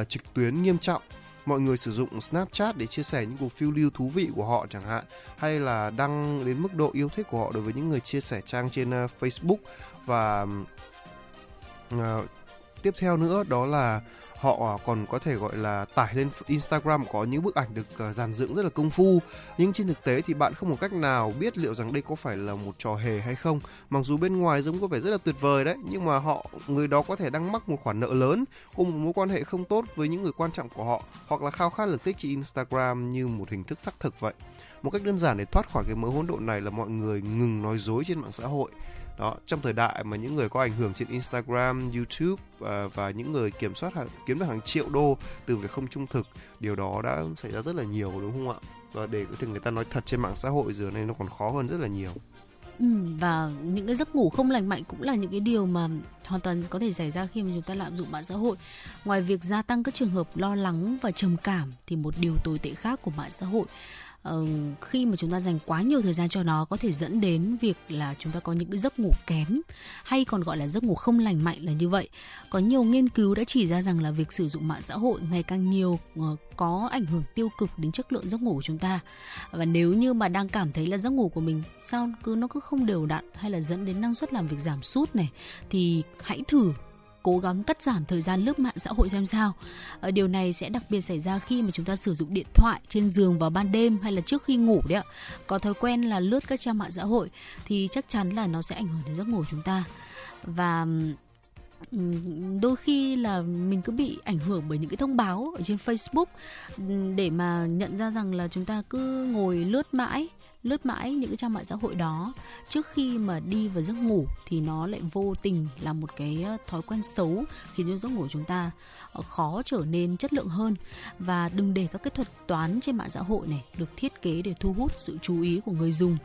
uh, trực tuyến nghiêm trọng. Mọi người sử dụng Snapchat để chia sẻ những cuộc phiêu lưu thú vị của họ chẳng hạn hay là đăng đến mức độ yêu thích của họ đối với những người chia sẻ trang trên uh, Facebook. Và uh, tiếp theo nữa đó là họ à, còn có thể gọi là tải lên Instagram có những bức ảnh được ờ, dàn dựng rất là công phu. Nhưng trên thực tế thì bạn không một cách nào biết liệu rằng đây có phải là một trò hề hay không. Mặc dù bên ngoài giống có vẻ rất là tuyệt vời đấy, nhưng mà họ, người đó có thể đang mắc một khoản nợ lớn cùng một mối quan hệ không tốt với những người quan trọng của họ, hoặc là khao khát lực tích trên Instagram như một hình thức xác thực vậy. Một cách đơn giản để thoát khỏi cái mớ hỗn độn này là mọi người ngừng nói dối trên mạng xã hội đó trong thời đại mà những người có ảnh hưởng trên Instagram, YouTube và, và những người kiểm soát hàng, kiếm được hàng triệu đô từ việc không trung thực điều đó đã xảy ra rất là nhiều đúng không ạ và để có thể người ta nói thật trên mạng xã hội giờ này nó còn khó hơn rất là nhiều Ừ, và những cái giấc ngủ không lành mạnh cũng là những cái điều mà hoàn toàn có thể xảy ra khi mà chúng ta lạm dụng mạng xã hội. Ngoài việc gia tăng các trường hợp lo lắng và trầm cảm thì một điều tồi tệ khác của mạng xã hội uh, khi mà chúng ta dành quá nhiều thời gian cho nó có thể dẫn đến việc là chúng ta có những cái giấc ngủ kém hay còn gọi là giấc ngủ không lành mạnh là như vậy. Có nhiều nghiên cứu đã chỉ ra rằng là việc sử dụng mạng xã hội ngày càng nhiều uh, có ảnh hưởng tiêu cực đến chất lượng giấc ngủ của chúng ta. Và nếu như mà đang cảm thấy là giấc ngủ của mình sao cứ nó cứ không đều đặn hay là dẫn đến năng suất làm việc giảm sút này thì hãy thử cố gắng cắt giảm thời gian lướt mạng xã hội xem sao. Ở điều này sẽ đặc biệt xảy ra khi mà chúng ta sử dụng điện thoại trên giường vào ban đêm hay là trước khi ngủ đấy ạ. Có thói quen là lướt các trang mạng xã hội thì chắc chắn là nó sẽ ảnh hưởng đến giấc ngủ của chúng ta. Và đôi khi là mình cứ bị ảnh hưởng bởi những cái thông báo ở trên Facebook để mà nhận ra rằng là chúng ta cứ ngồi lướt mãi lướt mãi những cái trang mạng xã hội đó. Trước khi mà đi vào giấc ngủ thì nó lại vô tình là một cái ờ, thói quen xấu khiến cho giấc ngủ chúng ta ờ, khó trở nên chất lượng hơn. Và đừng để các cái thuật toán trên mạng xã hội này được thiết kế để thu hút sự chú ý của người dùng.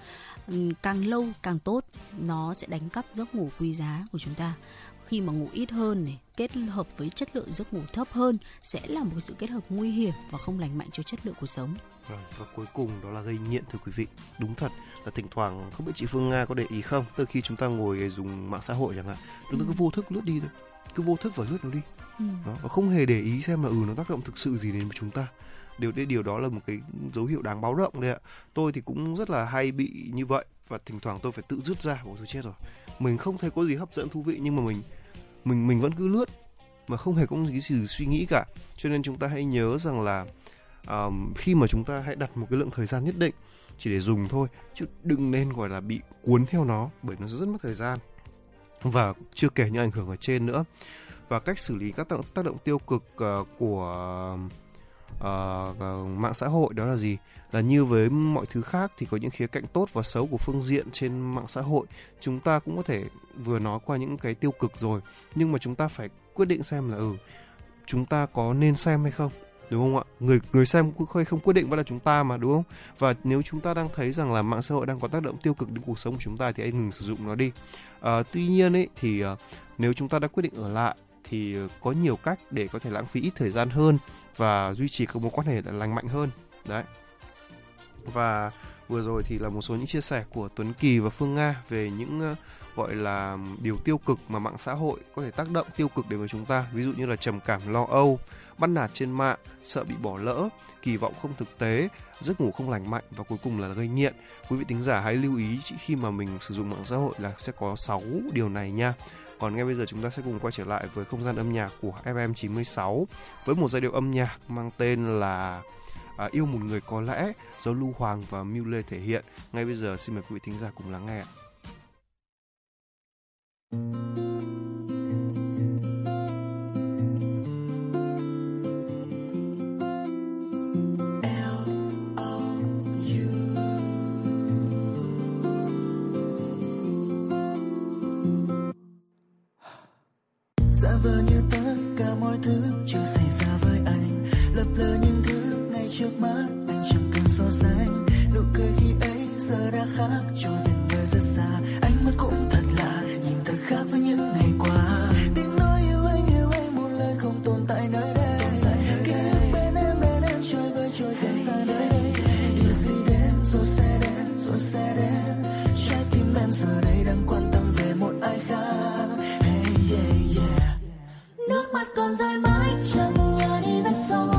Càng lâu càng tốt, nó sẽ đánh cắp giấc ngủ quý giá của chúng ta khi mà ngủ ít hơn này kết hợp với chất lượng giấc ngủ thấp hơn sẽ là một sự kết hợp nguy hiểm và không lành mạnh cho chất lượng cuộc sống. Vâng, và cuối cùng đó là gây nghiện thưa quý vị. Đúng thật là thỉnh thoảng không biết chị Phương Nga có để ý không, từ khi chúng ta ngồi dùng mạng xã hội chẳng hạn, chúng ta cứ ừ. vô thức lướt đi thôi, cứ vô thức và lướt nó đi. Ừ. Đó, và không hề để ý xem là ừ nó tác động thực sự gì đến chúng ta điều điều đó là một cái dấu hiệu đáng báo động đấy ạ tôi thì cũng rất là hay bị như vậy và thỉnh thoảng tôi phải tự rút ra ôi tôi chết rồi mình không thấy có gì hấp dẫn thú vị nhưng mà mình mình mình vẫn cứ lướt mà không hề có một cái gì suy nghĩ cả. Cho nên chúng ta hãy nhớ rằng là um, khi mà chúng ta hãy đặt một cái lượng thời gian nhất định chỉ để dùng thôi chứ đừng nên gọi là bị cuốn theo nó bởi nó rất mất thời gian và chưa kể những ảnh hưởng ở trên nữa. Và cách xử lý các tác động tiêu cực uh, của uh, mạng xã hội đó là gì? Là như với mọi thứ khác thì có những khía cạnh tốt và xấu của phương diện trên mạng xã hội. Chúng ta cũng có thể vừa nói qua những cái tiêu cực rồi nhưng mà chúng ta phải quyết định xem là ừ chúng ta có nên xem hay không đúng không ạ? Người người xem cũng không, không quyết định vẫn là chúng ta mà đúng không? Và nếu chúng ta đang thấy rằng là mạng xã hội đang có tác động tiêu cực đến cuộc sống của chúng ta thì hãy ngừng sử dụng nó đi. À, tuy nhiên ấy thì ờ, nếu chúng ta đã quyết định ở lại thì có nhiều cách để có thể lãng phí ít thời gian hơn và duy trì các mối quan hệ lành mạnh hơn. Đấy. Và vừa rồi thì là một số những chia sẻ của Tuấn Kỳ và Phương Nga về những ờ, gọi là, điều tiêu cực mà mạng xã hội có thể tác động tiêu cực đến với chúng ta. Ví dụ như là trầm cảm, lo âu, bắt nạt trên mạng, sợ bị bỏ lỡ, kỳ vọng không thực tế, giấc ngủ không lành mạnh và cuối cùng là gây nghiện. Quý vị tính giả hãy lưu ý khi mà mình sử dụng mạng xã hội là sẽ có 6 điều này nha còn ngay bây giờ chúng ta sẽ cùng quay trở lại với không gian âm nhạc của FM96 với một giai điệu âm nhạc mang tên là à, Yêu một người có lẽ do Lưu Hoàng và Miu Lê thể hiện. Ngay bây giờ xin mời quý vị thính giả cùng lắng nghe. Giả vờ như tất cả mọi thứ chưa xảy ra với anh. Lấp lờ những thứ ngay trước mắt, anh chẳng cần so sánh. Nụ cười khi ấy giờ đã khác, trôi về nơi rất xa. Ánh mắt cũng thật lạ, nhìn thật khác với những ngày qua. Tiếng nói yêu anh yêu anh một lời không tồn tại nơi đây. Ký ức bên em bên em trôi với trôi dần xa nơi đây. Điều gì đến, rồi sẽ đến, rồi sẽ đến. Trái tim em giờ đây. Mắt còn rơi mãi chẳng nhờ đi vết sâu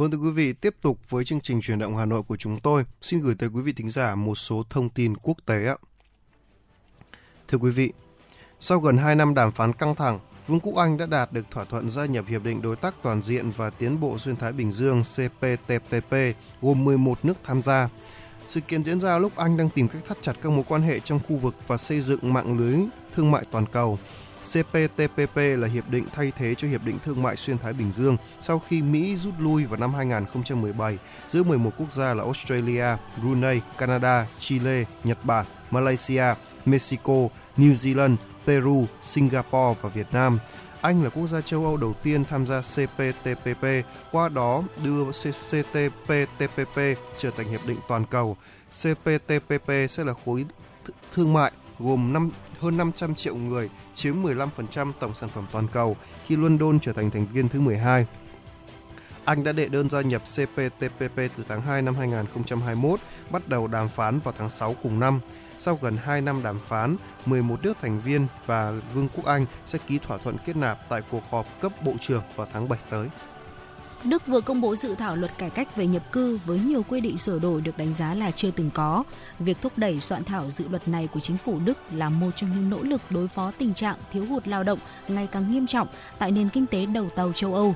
Vâng thưa quý vị, tiếp tục với chương trình truyền động Hà Nội của chúng tôi, xin gửi tới quý vị thính giả một số thông tin quốc tế ạ. Thưa quý vị, sau gần 2 năm đàm phán căng thẳng, Vương quốc Anh đã đạt được thỏa thuận gia nhập Hiệp định Đối tác Toàn diện và Tiến bộ Xuyên Thái Bình Dương CPTPP gồm 11 nước tham gia. Sự kiện diễn ra lúc Anh đang tìm cách thắt chặt các mối quan hệ trong khu vực và xây dựng mạng lưới thương mại toàn cầu. CPTPP là hiệp định thay thế cho Hiệp định Thương mại Xuyên Thái Bình Dương sau khi Mỹ rút lui vào năm 2017 giữa 11 quốc gia là Australia, Brunei, Canada, Chile, Nhật Bản, Malaysia, Mexico, New Zealand, Peru, Singapore và Việt Nam. Anh là quốc gia châu Âu đầu tiên tham gia CPTPP, qua đó đưa CCTPTPP trở thành hiệp định toàn cầu. CPTPP sẽ là khối thương mại gồm 5, hơn 500 triệu người, chiếm 15% tổng sản phẩm toàn cầu khi London trở thành thành viên thứ 12. Anh đã đệ đơn gia nhập CPTPP từ tháng 2 năm 2021, bắt đầu đàm phán vào tháng 6 cùng năm. Sau gần 2 năm đàm phán, 11 nước thành viên và Vương quốc Anh sẽ ký thỏa thuận kết nạp tại cuộc họp cấp bộ trưởng vào tháng 7 tới. Đức vừa công bố dự thảo luật cải cách về nhập cư với nhiều quy định sửa đổi được đánh giá là chưa từng có. Việc thúc đẩy soạn thảo dự luật này của chính phủ Đức là một trong những nỗ lực đối phó tình trạng thiếu hụt lao động ngày càng nghiêm trọng tại nền kinh tế đầu tàu châu Âu.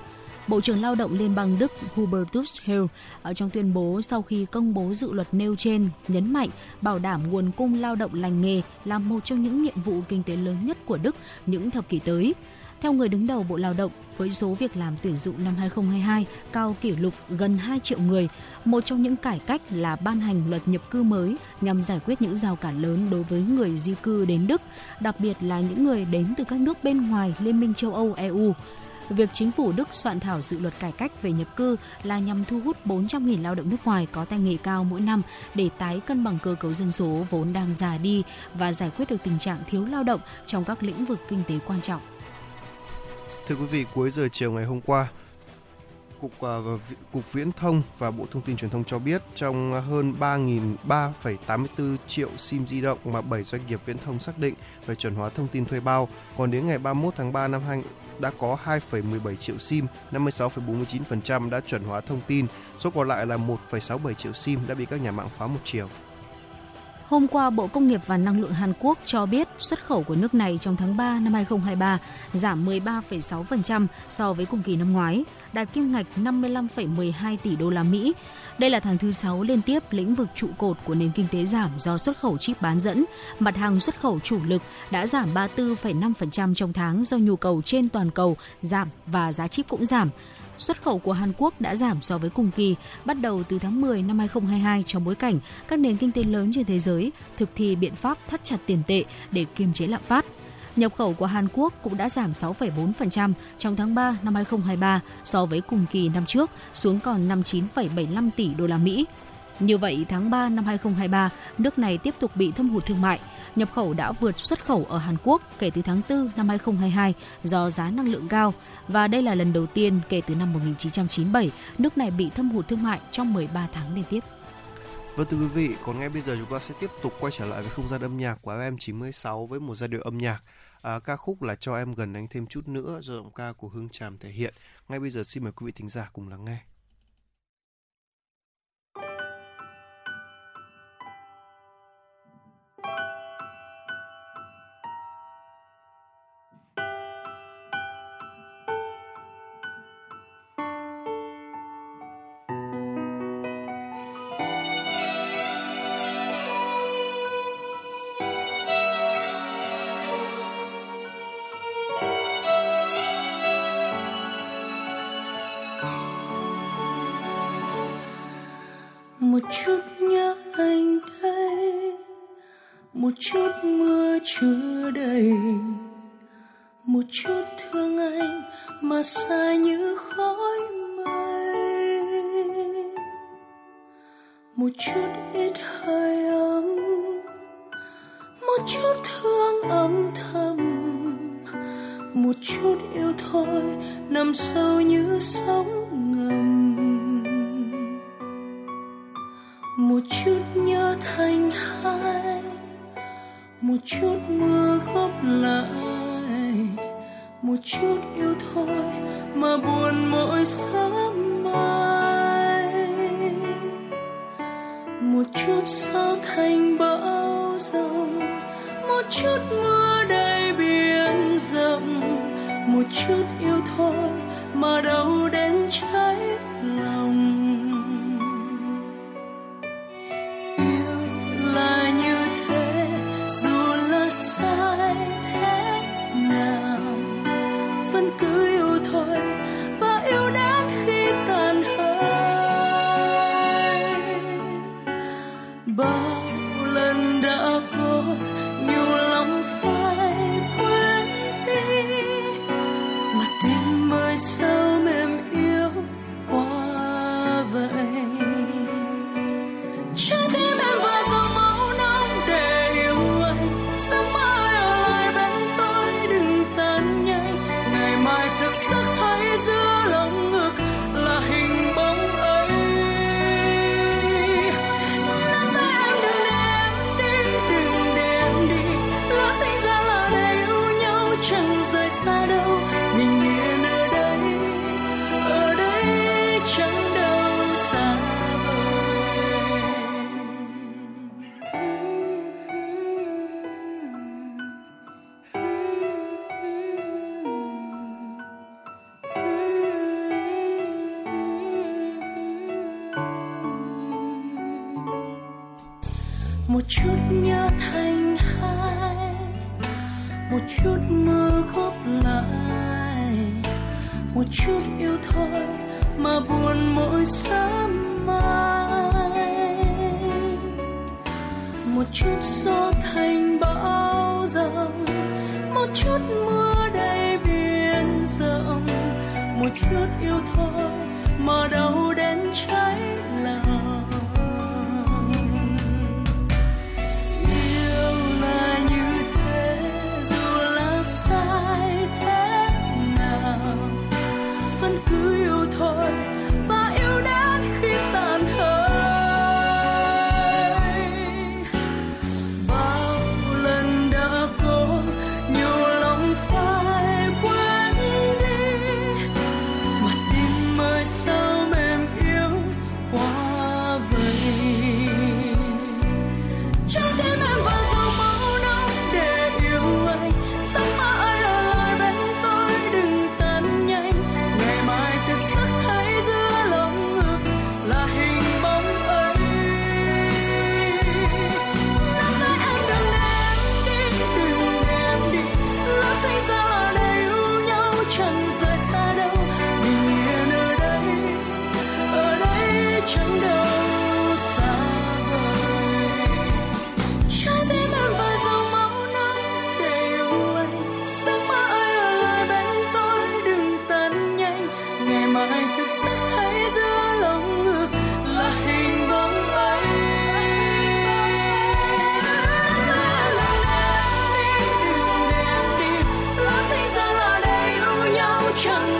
Bộ trưởng Lao động Liên bang Đức Hubertus Heil ở trong tuyên bố sau khi công bố dự luật nêu trên nhấn mạnh bảo đảm nguồn cung lao động lành nghề là một trong những nhiệm vụ kinh tế lớn nhất của Đức những thập kỷ tới. Theo người đứng đầu Bộ Lao động, với số việc làm tuyển dụng năm 2022 cao kỷ lục gần 2 triệu người, một trong những cải cách là ban hành luật nhập cư mới nhằm giải quyết những rào cản lớn đối với người di cư đến Đức, đặc biệt là những người đến từ các nước bên ngoài Liên minh châu Âu EU. Việc chính phủ Đức soạn thảo dự luật cải cách về nhập cư là nhằm thu hút 400.000 lao động nước ngoài có tay nghề cao mỗi năm để tái cân bằng cơ cấu dân số vốn đang già đi và giải quyết được tình trạng thiếu lao động trong các lĩnh vực kinh tế quan trọng. Thưa quý vị, cuối giờ chiều ngày hôm qua, Cục uh, Cục Viễn thông và Bộ Thông tin Truyền thông cho biết trong hơn 3.384 triệu SIM di động mà 7 doanh nghiệp viễn thông xác định về chuẩn hóa thông tin thuê bao, còn đến ngày 31 tháng 3 năm 2 đã có 2,17 triệu SIM, 56,49% đã chuẩn hóa thông tin, số còn lại là 1,67 triệu SIM đã bị các nhà mạng phá một chiều. Hôm qua, Bộ Công nghiệp và Năng lượng Hàn Quốc cho biết xuất khẩu của nước này trong tháng 3 năm 2023 giảm 13,6% so với cùng kỳ năm ngoái, đạt kim ngạch 55,12 tỷ đô la Mỹ. Đây là tháng thứ 6 liên tiếp lĩnh vực trụ cột của nền kinh tế giảm do xuất khẩu chip bán dẫn. Mặt hàng xuất khẩu chủ lực đã giảm 34,5% trong tháng do nhu cầu trên toàn cầu giảm và giá chip cũng giảm xuất khẩu của Hàn Quốc đã giảm so với cùng kỳ bắt đầu từ tháng 10 năm 2022 trong bối cảnh các nền kinh tế lớn trên thế giới thực thi biện pháp thắt chặt tiền tệ để kiềm chế lạm phát. Nhập khẩu của Hàn Quốc cũng đã giảm 6,4% trong tháng 3 năm 2023 so với cùng kỳ năm trước, xuống còn 59,75 tỷ đô la Mỹ. Như vậy, tháng 3 năm 2023, nước này tiếp tục bị thâm hụt thương mại. Nhập khẩu đã vượt xuất khẩu ở Hàn Quốc kể từ tháng 4 năm 2022 do giá năng lượng cao. Và đây là lần đầu tiên kể từ năm 1997, nước này bị thâm hụt thương mại trong 13 tháng liên tiếp. Vâng thưa quý vị, còn ngay bây giờ chúng ta sẽ tiếp tục quay trở lại với không gian âm nhạc của FM96 với một giai điệu âm nhạc. À, ca khúc là Cho em gần anh thêm chút nữa do giọng ca của Hương Tràm thể hiện. Ngay bây giờ xin mời quý vị thính giả cùng lắng nghe. Chút nhớ anh đây, một chút mưa chưa đầy, một chút thương anh mà xa như khói mây. Một chút ít hơi ấm, một chút thương âm thầm, một chút yêu thôi nằm sâu như sóng thành hai. Một chút mưa góp lại, một chút yêu thôi mà buồn mỗi sớm mai. Một chút gió thành bão rồng một chút mưa đầy biển rộng, một chút yêu thôi mà đâu đến trái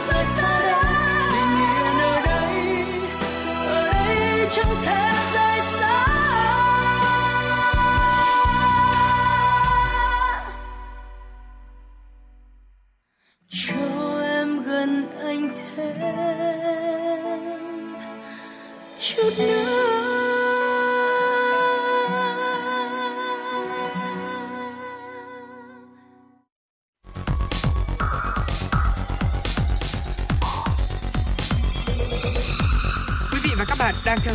chẳng rời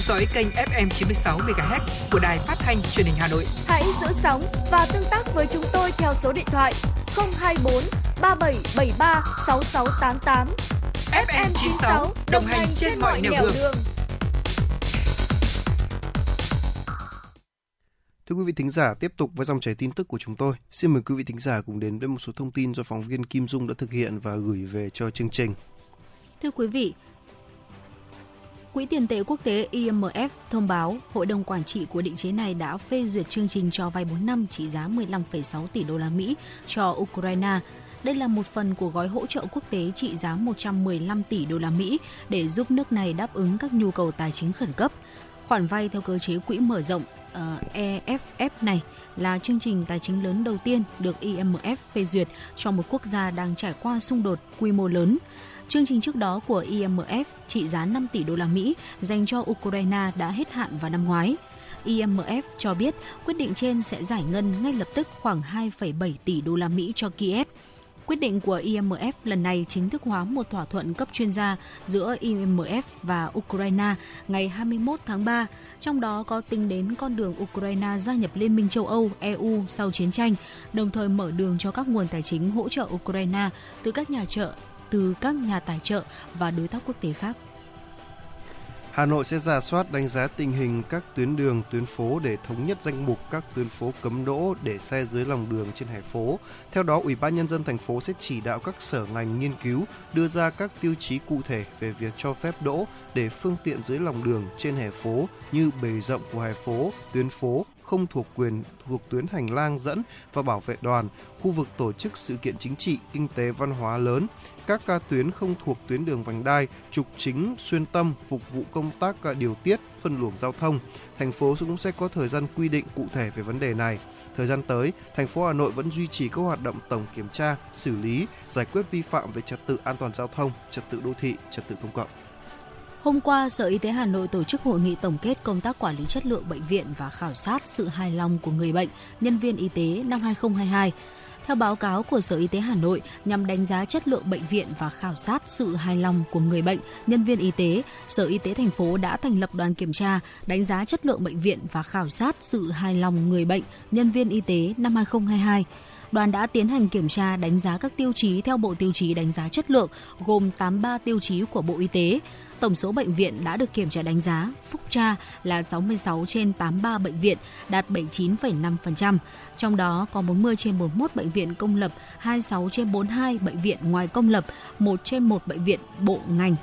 dõi kênh FM 96 MHz của đài phát thanh truyền hình Hà Nội. Hãy giữ sóng và tương tác với chúng tôi theo số điện thoại 024 3773 6688. FM 96 đồng hành trên mọi nẻo đường. Thưa quý vị thính giả, tiếp tục với dòng chảy tin tức của chúng tôi. Xin mời quý vị thính giả cùng đến với một số thông tin do phóng viên Kim Dung đã thực hiện và gửi về cho chương trình. Thưa quý vị, Quỹ tiền tệ quốc tế IMF thông báo Hội đồng quản trị của định chế này đã phê duyệt chương trình cho vay 4 năm trị giá 15,6 tỷ đô la Mỹ cho Ukraine. Đây là một phần của gói hỗ trợ quốc tế trị giá 115 tỷ đô la Mỹ để giúp nước này đáp ứng các nhu cầu tài chính khẩn cấp. Khoản vay theo cơ chế quỹ mở rộng ờ, uh, EFF này là chương trình tài chính lớn đầu tiên được IMF phê duyệt cho một quốc gia đang trải qua xung đột quy mô lớn. Chương trình trước đó của IMF trị giá 5 tỷ đô la Mỹ dành cho Ukraine đã hết hạn vào năm ngoái. IMF cho biết quyết định trên sẽ giải ngân ngay lập tức khoảng 2,7 tỷ đô la Mỹ cho Kiev. Quyết định của IMF lần này chính thức hóa một thỏa thuận cấp chuyên gia giữa IMF và Ukraine ngày 21 tháng 3, trong đó có tính đến con đường Ukraine gia nhập Liên minh châu Âu EU sau chiến tranh, đồng thời mở đường cho các nguồn tài chính hỗ trợ Ukraine từ các nhà trợ từ các nhà tài trợ và đối tác quốc tế khác. Hà Nội sẽ giả soát đánh giá tình hình các tuyến đường, tuyến phố để thống nhất danh mục các tuyến phố cấm đỗ để xe dưới lòng đường trên hè phố. Theo đó, Ủy ban nhân dân thành phố sẽ chỉ đạo các sở ngành nghiên cứu đưa ra các tiêu chí cụ thể về việc cho phép đỗ để phương tiện dưới lòng đường trên hè phố như bề rộng của hè phố, tuyến phố không thuộc quyền thuộc tuyến hành lang dẫn và bảo vệ đoàn, khu vực tổ chức sự kiện chính trị, kinh tế văn hóa lớn, các ca tuyến không thuộc tuyến đường vành đai, trục chính, xuyên tâm phục vụ công tác à, điều tiết, phân luồng giao thông. Thành phố cũng sẽ có thời gian quy định cụ thể về vấn đề này. Thời gian tới, thành phố Hà Nội vẫn duy trì các hoạt động tổng kiểm tra, xử lý, giải quyết vi phạm về trật tự an toàn giao thông, trật tự đô thị, trật tự công cộng. Hôm qua, Sở Y tế Hà Nội tổ chức hội nghị tổng kết công tác quản lý chất lượng bệnh viện và khảo sát sự hài lòng của người bệnh, nhân viên y tế năm 2022. Theo báo cáo của Sở Y tế Hà Nội, nhằm đánh giá chất lượng bệnh viện và khảo sát sự hài lòng của người bệnh, nhân viên y tế, Sở Y tế thành phố đã thành lập đoàn kiểm tra, đánh giá chất lượng bệnh viện và khảo sát sự hài lòng người bệnh, nhân viên y tế năm 2022 đoàn đã tiến hành kiểm tra đánh giá các tiêu chí theo Bộ Tiêu chí đánh giá chất lượng, gồm 83 tiêu chí của Bộ Y tế. Tổng số bệnh viện đã được kiểm tra đánh giá phúc tra là 66 trên 83 bệnh viện, đạt 79,5%. Trong đó có 40 trên 41 bệnh viện công lập, 26 trên 42 bệnh viện ngoài công lập, 1 trên 1 bệnh viện bộ ngành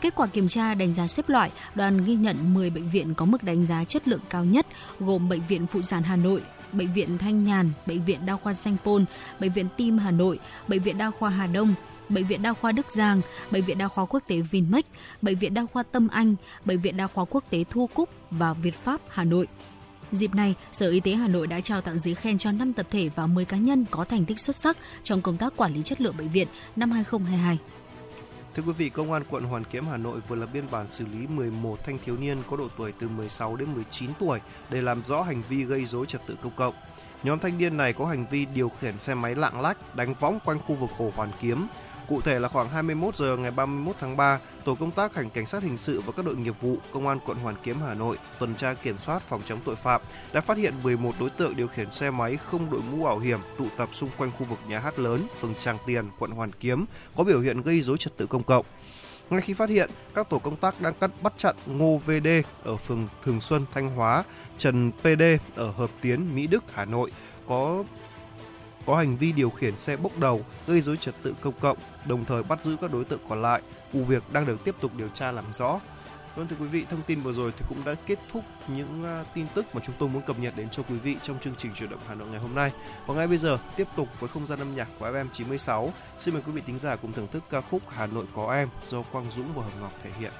Kết quả kiểm tra đánh giá xếp loại, đoàn ghi nhận 10 bệnh viện có mức đánh giá chất lượng cao nhất, gồm Bệnh viện Phụ sản Hà Nội, Bệnh viện Thanh Nhàn, Bệnh viện Đa khoa Sanh Pôn, Bệnh viện Tim Hà Nội, Bệnh viện Đa khoa Hà Đông, Bệnh viện Đa khoa Đức Giang, Bệnh viện Đa khoa Quốc tế Vinmec, Bệnh viện Đa khoa Tâm Anh, Bệnh viện Đa khoa Quốc tế Thu Cúc và Việt Pháp Hà Nội. Dịp này, Sở Y tế Hà Nội đã trao tặng giấy khen cho 5 tập thể và 10 cá nhân có thành tích xuất sắc trong công tác quản lý chất lượng bệnh viện năm 2022. Thưa quý vị, Công an quận Hoàn Kiếm Hà Nội vừa lập biên bản xử lý 11 thanh thiếu niên có độ tuổi từ 16 đến 19 tuổi để làm rõ hành vi gây dối trật tự công cộng. Nhóm thanh niên này có hành vi điều khiển xe máy lạng lách, đánh võng quanh khu vực Hồ Hoàn Kiếm, Cụ thể là khoảng 21 giờ ngày 31 tháng 3, tổ công tác hành cảnh sát hình sự và các đội nghiệp vụ công an quận Hoàn Kiếm Hà Nội tuần tra kiểm soát phòng chống tội phạm đã phát hiện 11 đối tượng điều khiển xe máy không đội mũ bảo hiểm tụ tập xung quanh khu vực nhà hát lớn, phường Tràng Tiền, quận Hoàn Kiếm có biểu hiện gây dối trật tự công cộng. Ngay khi phát hiện, các tổ công tác đang cắt bắt chặn Ngô VD ở phường Thường Xuân, Thanh Hóa, Trần PD ở Hợp Tiến, Mỹ Đức, Hà Nội có có hành vi điều khiển xe bốc đầu gây dối trật tự công cộng, đồng thời bắt giữ các đối tượng còn lại. Vụ việc đang được tiếp tục điều tra làm rõ. Vâng thưa quý vị, thông tin vừa rồi thì cũng đã kết thúc những à, tin tức mà chúng tôi muốn cập nhật đến cho quý vị trong chương trình chuyển động Hà Nội ngày hôm nay. Và ngay bây giờ tiếp tục với không gian âm nhạc của FM 96. Xin mời quý vị thính giả cùng thưởng thức ca khúc Hà Nội có em do Quang Dũng và Hồng Ngọc thể hiện.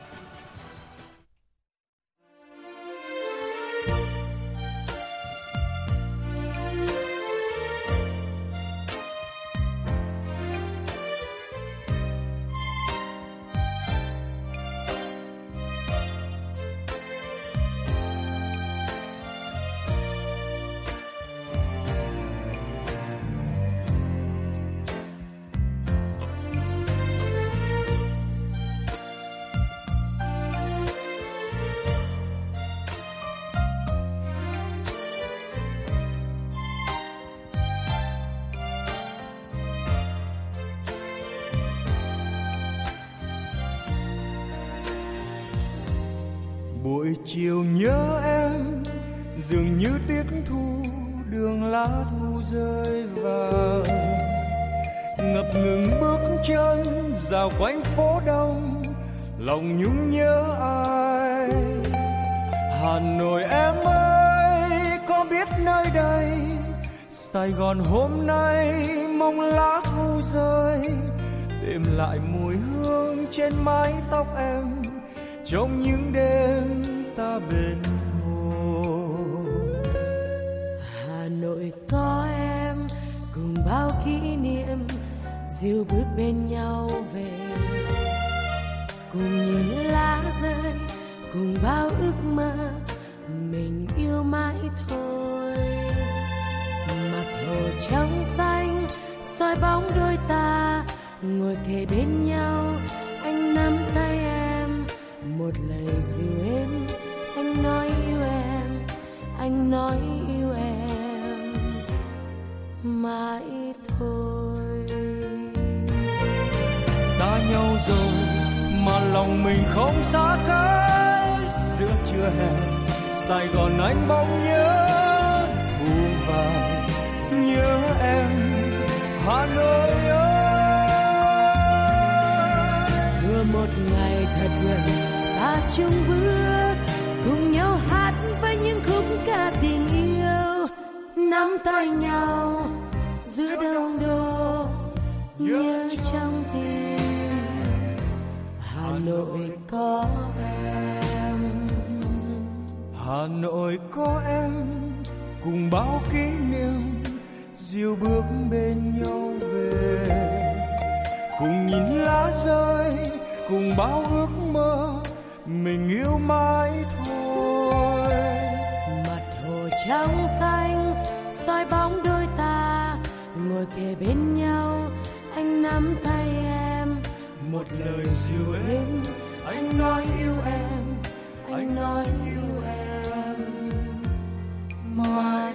Nội có em cùng bao kỷ niệm diêu bước bên nhau về. Cùng nhìn lá rơi, cùng bao ước mơ, mình yêu mãi thôi. Mặt hồ trong xanh, soi bóng đôi ta, ngồi kề bên nhau, anh nắm tay em. Một lời dịu êm anh nói yêu em, anh nói yêu mãi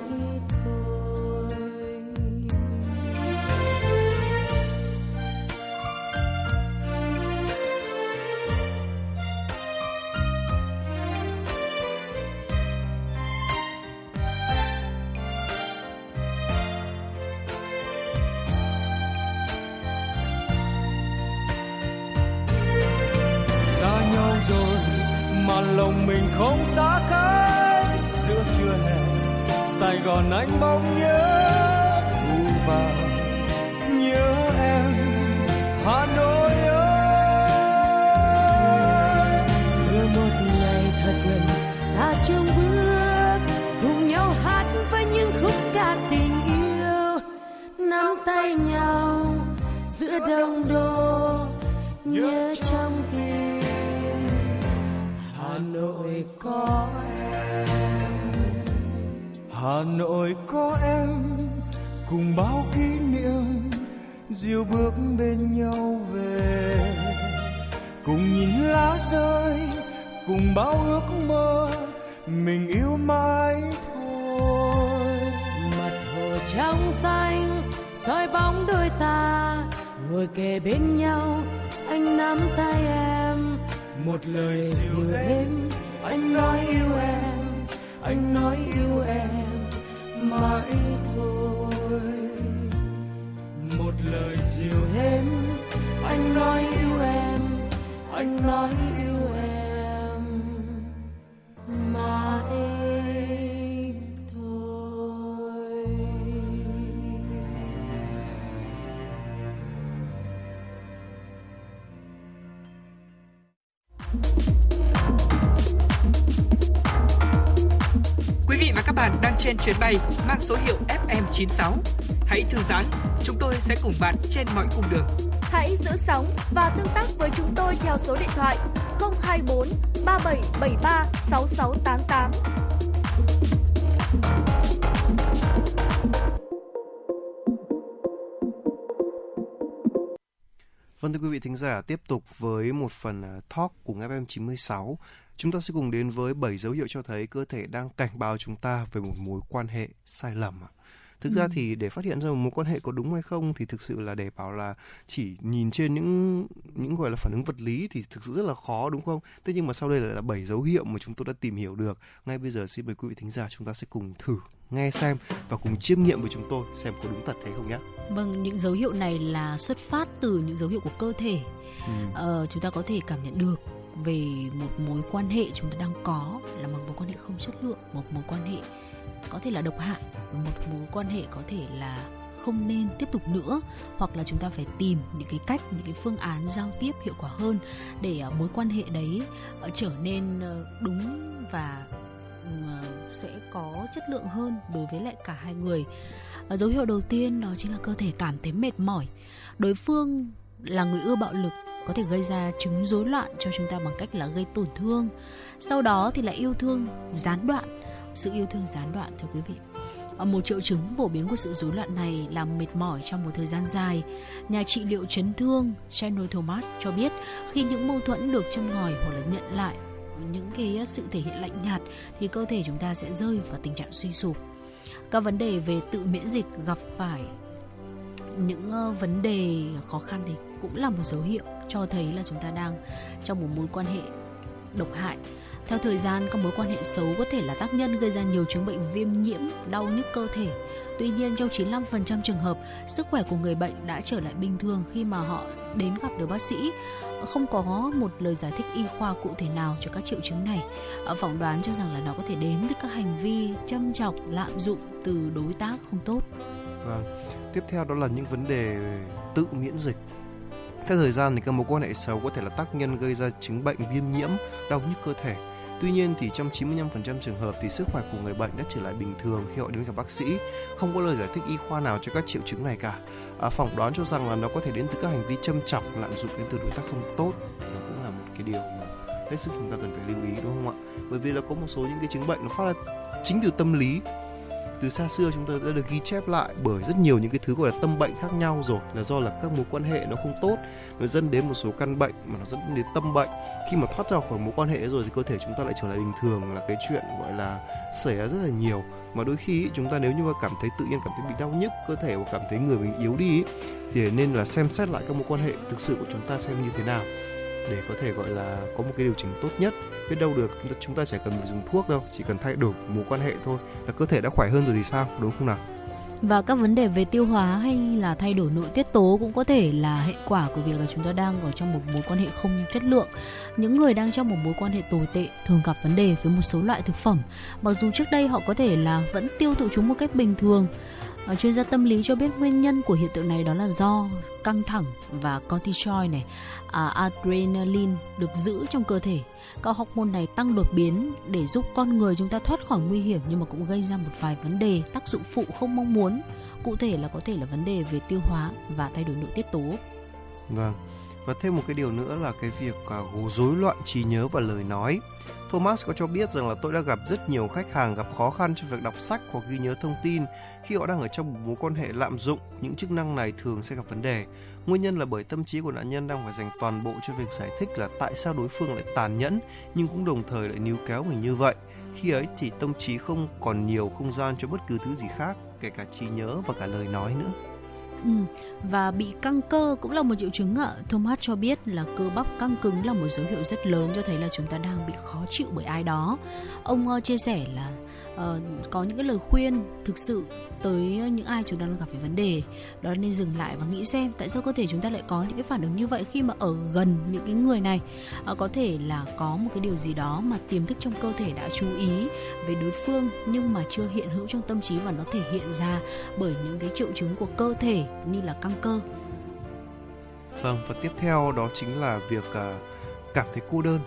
FM96. Hãy thư giãn, chúng tôi sẽ cùng bạn trên mọi cung đường. Hãy giữ sóng và tương tác với chúng tôi theo số điện thoại 024 3773 6688. Vâng thưa quý vị thính giả, tiếp tục với một phần à, talk của FM 96. Chúng ta sẽ cùng đến với 7 dấu hiệu cho thấy cơ thể đang cảnh báo chúng ta về một mối quan hệ sai lầm ạ. Thực ra thì để phát hiện ra một mối quan hệ có đúng hay không thì thực sự là để bảo là chỉ nhìn trên những những gọi là phản ứng vật lý thì thực sự rất là khó đúng không? Thế nhưng mà sau đây là, là 7 dấu hiệu mà chúng tôi đã tìm hiểu được. Ngay bây giờ xin mời quý vị thính giả chúng ta sẽ cùng thử nghe xem và cùng chiêm nghiệm với chúng tôi xem có đúng thật thế không nhé. Vâng, những dấu hiệu này là xuất phát từ những dấu hiệu của cơ thể. Ừ. Ờ, chúng ta có thể cảm nhận được về một mối quan hệ chúng ta đang có là một mối quan hệ không chất lượng, một mối quan hệ có thể là độc hại, và một mối quan hệ có thể là không nên tiếp tục nữa. Hoặc là chúng ta phải tìm những cái cách những cái phương án giao tiếp hiệu quả hơn để à, mối quan hệ đấy ờ, trở nên ờ, đúng và ờ, sẽ có chất lượng hơn đối với lại cả hai người. Dấu hiệu đầu tiên đó chính là cơ thể cảm thấy mệt mỏi. Đối phương là người ưa bạo lực có thể gây ra chứng rối loạn cho chúng ta bằng cách là gây tổn thương. Sau đó thì là yêu thương gián đoạn sự yêu thương gián đoạn, thưa quý vị ờ, một triệu chứng phổ biến của sự rối loạn này là mệt mỏi trong một thời gian dài. Nhà trị liệu chấn thương Chandler Thomas cho biết, khi những mâu thuẫn được châm ngòi hoặc là nhận lại, những cái ờ, sự thể hiện lạnh nhạt, thì cơ thể chúng ta sẽ rơi vào tình trạng suy sụp. Các vấn đề về tự miễn dịch gặp phải, những ờ, vấn đề khó khăn thì cũng là một dấu hiệu cho thấy là chúng ta đang trong một mối quan hệ độc hại. Theo thời gian, các mối quan hệ xấu có thể là tác nhân gây ra nhiều chứng bệnh viêm nhiễm, đau nhức cơ thể. Tuy nhiên, trong 95% trường hợp, sức khỏe của người bệnh đã trở lại bình thường khi mà họ đến gặp được bác sĩ. Không có một lời giải thích y khoa cụ thể nào cho các triệu chứng này. Phỏng đoán cho rằng là nó có thể đến từ các hành vi châm chọc, lạm dụng từ đối tác không tốt. Vâng. Tiếp theo đó là những vấn đề tự miễn dịch. Theo thời gian thì các mối quan hệ xấu có thể là tác nhân gây ra chứng bệnh viêm nhiễm, đau nhức cơ thể. Tuy nhiên thì trong 95% trường hợp thì sức khỏe của người bệnh đã trở lại bình thường khi họ đến gặp bác sĩ. Không có lời giải thích y khoa nào cho các triệu chứng này cả. À, phỏng đoán cho rằng là nó có thể đến từ các hành vi châm chọc, lạm dụng đến từ đối tác không tốt. Nó cũng là một cái điều mà hết sức chúng ta cần phải lưu ý đúng không ạ? Bởi vì là có một số những cái chứng bệnh nó phát ra chính từ tâm lý từ xa xưa chúng ta đã được ghi chép lại bởi rất nhiều những cái thứ gọi là tâm bệnh khác nhau rồi, là do là các mối quan hệ nó không tốt, nó dẫn đến một số căn bệnh mà nó dẫn đến tâm bệnh. Khi mà thoát ra khỏi mối quan hệ rồi thì cơ thể chúng ta lại trở lại bình thường, là cái chuyện gọi là xảy ra rất là nhiều. Mà đôi khi chúng ta nếu như mà cảm thấy tự nhiên, cảm thấy bị đau nhức, cơ thể hoặc cảm thấy người mình yếu đi thì nên là xem xét lại các mối quan hệ thực sự của chúng ta xem như thế nào để có thể gọi là có một cái điều chỉnh tốt nhất biết đâu được chúng ta, chúng ta chỉ cần phải dùng thuốc đâu chỉ cần thay đổi mối quan hệ thôi là cơ thể đã khỏe hơn rồi thì sao đúng không nào và các vấn đề về tiêu hóa hay là thay đổi nội tiết tố cũng có thể là hệ quả của việc là chúng ta đang ở trong một mối quan hệ không chất lượng. Những người đang trong một mối quan hệ tồi tệ thường gặp vấn đề với một số loại thực phẩm, mặc dù trước đây họ có thể là vẫn tiêu thụ chúng một cách bình thường. À, chuyên gia tâm lý cho biết nguyên nhân của hiện tượng này đó là do căng thẳng và cortisol này, à, adrenaline được giữ trong cơ thể. Các hormone này tăng đột biến để giúp con người chúng ta thoát khỏi nguy hiểm nhưng mà cũng gây ra một vài vấn đề tác dụng phụ không mong muốn. Cụ thể là có thể là vấn đề về tiêu hóa và thay đổi nội tiết tố. Vâng. Và thêm một cái điều nữa là cái việc uh, rối loạn trí nhớ và lời nói. Thomas có cho biết rằng là tôi đã gặp rất nhiều khách hàng gặp khó khăn trong việc đọc sách hoặc ghi nhớ thông tin khi họ đang ở trong một mối quan hệ lạm dụng những chức năng này thường sẽ gặp vấn đề. Nguyên nhân là bởi tâm trí của nạn nhân đang phải dành toàn bộ cho việc giải thích là tại sao đối phương lại tàn nhẫn nhưng cũng đồng thời lại níu kéo mình như vậy. Khi ấy thì tâm trí không còn nhiều không gian cho bất cứ thứ gì khác, kể cả trí nhớ và cả lời nói nữa. Ừ, và bị căng cơ cũng là một triệu chứng ạ. Thomas cho biết là cơ bắp căng cứng là một dấu hiệu rất lớn cho thấy là chúng ta đang bị khó chịu bởi ai đó. Ông ờ, chia sẻ là uh, có những cái lời khuyên thực sự tới những ai chúng ta đang gặp phải vấn đề. Đó nên dừng lại và nghĩ xem tại sao cơ thể chúng ta lại có những cái phản ứng như vậy khi mà ở gần những cái người này. À, có thể là có một cái điều gì đó mà tiềm thức trong cơ thể đã chú ý về đối phương nhưng mà chưa hiện hữu trong tâm trí và nó thể hiện ra bởi những cái triệu chứng của cơ thể như là căng cơ. Vâng và tiếp theo đó chính là việc ờ, cảm thấy cô đơn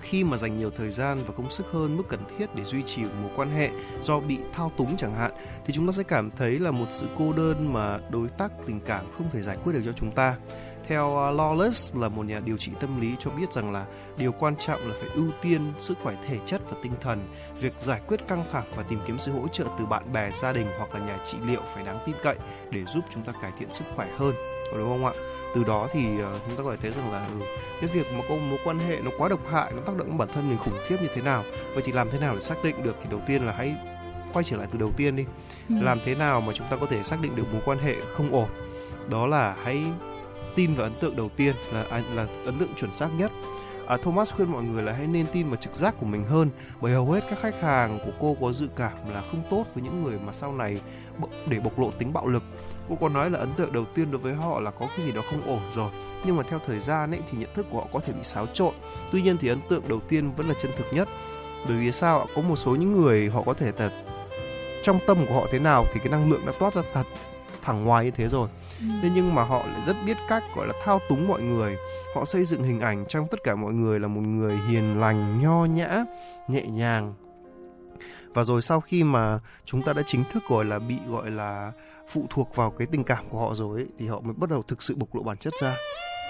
khi mà dành nhiều thời gian và công sức hơn mức cần thiết để duy trì một mối quan hệ do bị thao túng chẳng hạn thì chúng ta sẽ cảm thấy là một sự cô đơn mà đối tác tình cảm không thể giải quyết được cho chúng ta theo à, Lawless là một nhà điều trị tâm lý cho biết rằng là điều quan trọng là phải ưu tiên sức khỏe thể chất và tinh thần. Việc giải quyết căng thẳng và tìm kiếm sự hỗ trợ từ bạn bè, gia đình hoặc là nhà trị liệu phải đáng tin cậy để giúp chúng ta cải thiện sức khỏe hơn. Có đúng không ạ? Từ đó thì uh, chúng ta có thể thấy rằng là ừ, cái việc mà có mối quan hệ nó quá độc hại nó tác động đến bản thân mình khủng khiếp như thế nào vậy thì làm thế nào để xác định được thì đầu tiên là hãy quay trở lại từ đầu tiên đi. Ừ. làm thế nào mà chúng ta có thể xác định được mối quan hệ không ổn? Đó là hãy tin vào ấn tượng đầu tiên là à, là ấn tượng chuẩn xác nhất. À, Thomas khuyên mọi người là hãy nên tin vào trực giác của mình hơn bởi hầu hết các khách hàng của cô có dự cảm là không tốt với những người mà sau này để bộc lộ tính bạo lực cô có nói là ấn tượng đầu tiên đối với họ là có cái gì đó không ổn rồi. Nhưng mà theo thời gian ấy thì nhận thức của họ có thể bị xáo trộn. Tuy nhiên thì ấn tượng đầu tiên vẫn là chân thực nhất. Bởi vì sao ạ? Có một số những người họ có thể là trong tâm của họ thế nào thì cái năng lượng đã toát ra thật thẳng ngoài như thế rồi. Ừ. thế nhưng mà họ lại rất biết cách gọi là thao túng mọi người. Họ xây dựng hình ảnh trong tất cả mọi người là một người hiền lành nho nhã nhẹ nhàng. Và rồi sau khi mà chúng ta đã chính thức gọi là bị gọi là phụ thuộc vào cái tình cảm của họ rồi ấy, thì họ mới bắt đầu thực sự bộc lộ bản chất ra.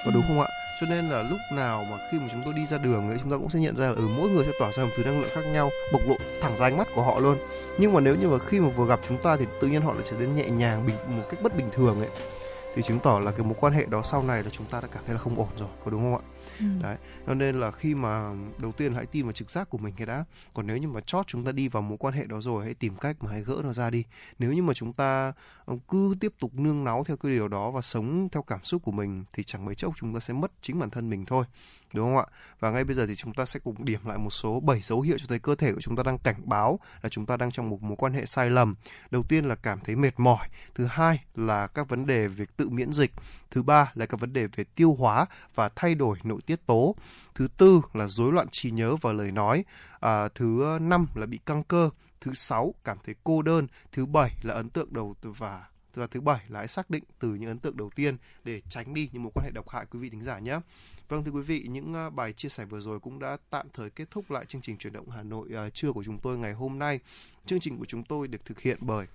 Có đúng không ạ? Cho nên là lúc nào mà khi mà chúng tôi đi ra đường ấy chúng ta cũng sẽ nhận ra là ừ, mỗi người sẽ tỏa ra một thứ năng lượng khác nhau bộc lộ thẳng ra ánh mắt của họ luôn. Nhưng mà nếu như mà khi mà vừa gặp chúng ta thì tự nhiên họ lại trở nên nhẹ nhàng bình một cách bất bình thường ấy thì chứng tỏ là cái mối quan hệ đó sau này là chúng ta đã cảm thấy là không ổn rồi. Có đúng không ạ? Ừ. đấy, cho nên là khi mà đầu tiên hãy tin vào trực giác của mình cái đã. Còn nếu như mà chót chúng ta đi vào mối quan hệ đó rồi, hãy tìm cách mà hãy gỡ nó ra đi. Nếu như mà chúng ta ờ, cứ tiếp tục nương náu theo cái điều đó và sống theo cảm xúc của mình, thì chẳng mấy chốc chúng ta sẽ mất chính bản thân mình thôi đúng không ạ? Và ngay bây giờ thì chúng ta sẽ cùng điểm lại một số 7 dấu hiệu cho thấy cơ thể của chúng ta đang cảnh báo là chúng ta đang trong một mối quan hệ sai lầm. Đầu tiên là cảm thấy mệt mỏi, thứ hai là các vấn đề về tự miễn dịch, thứ ba là các vấn đề về tiêu hóa và thay đổi nội tiết tố, thứ tư là rối loạn trí nhớ và lời nói, à, thứ năm là bị căng cơ, thứ sáu cảm thấy cô đơn, thứ bảy là ấn tượng đầu và và thứ bảy là hãy xác định từ những ấn tượng đầu tiên để tránh đi những mối quan hệ độc hại quý vị thính giả nhé. Vâng thưa quý vị, những ờ, bài chia sẻ vừa rồi cũng đã tạm thời kết thúc lại chương trình chuyển động Hà Nội ờ, trưa của chúng tôi ngày hôm nay. Chương trình của chúng tôi được thực hiện bởi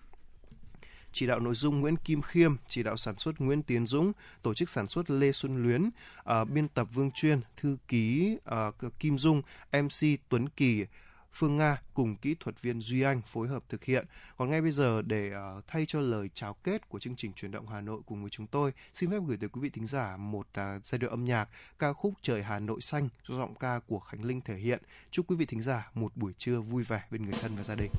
chỉ đạo nội dung Nguyễn Kim Khiêm, chỉ đạo sản xuất Nguyễn Tiến Dũng, tổ chức sản xuất Lê Xuân Luyến, uh, biên tập Vương Chuyên, thư ký uh, Kim Dung, MC Tuấn Kỳ, Phương Nga cùng kỹ thuật viên Duy Anh phối hợp thực hiện. Còn ngay bây giờ để uh, thay cho lời chào kết của chương trình truyền động Hà Nội cùng với chúng tôi, xin phép gửi tới quý vị thính giả một uh, giai điệu âm nhạc ca khúc Trời Hà Nội xanh do giọng ca của Khánh Linh thể hiện. Chúc quý vị thính giả một buổi trưa vui vẻ bên người thân và gia đình.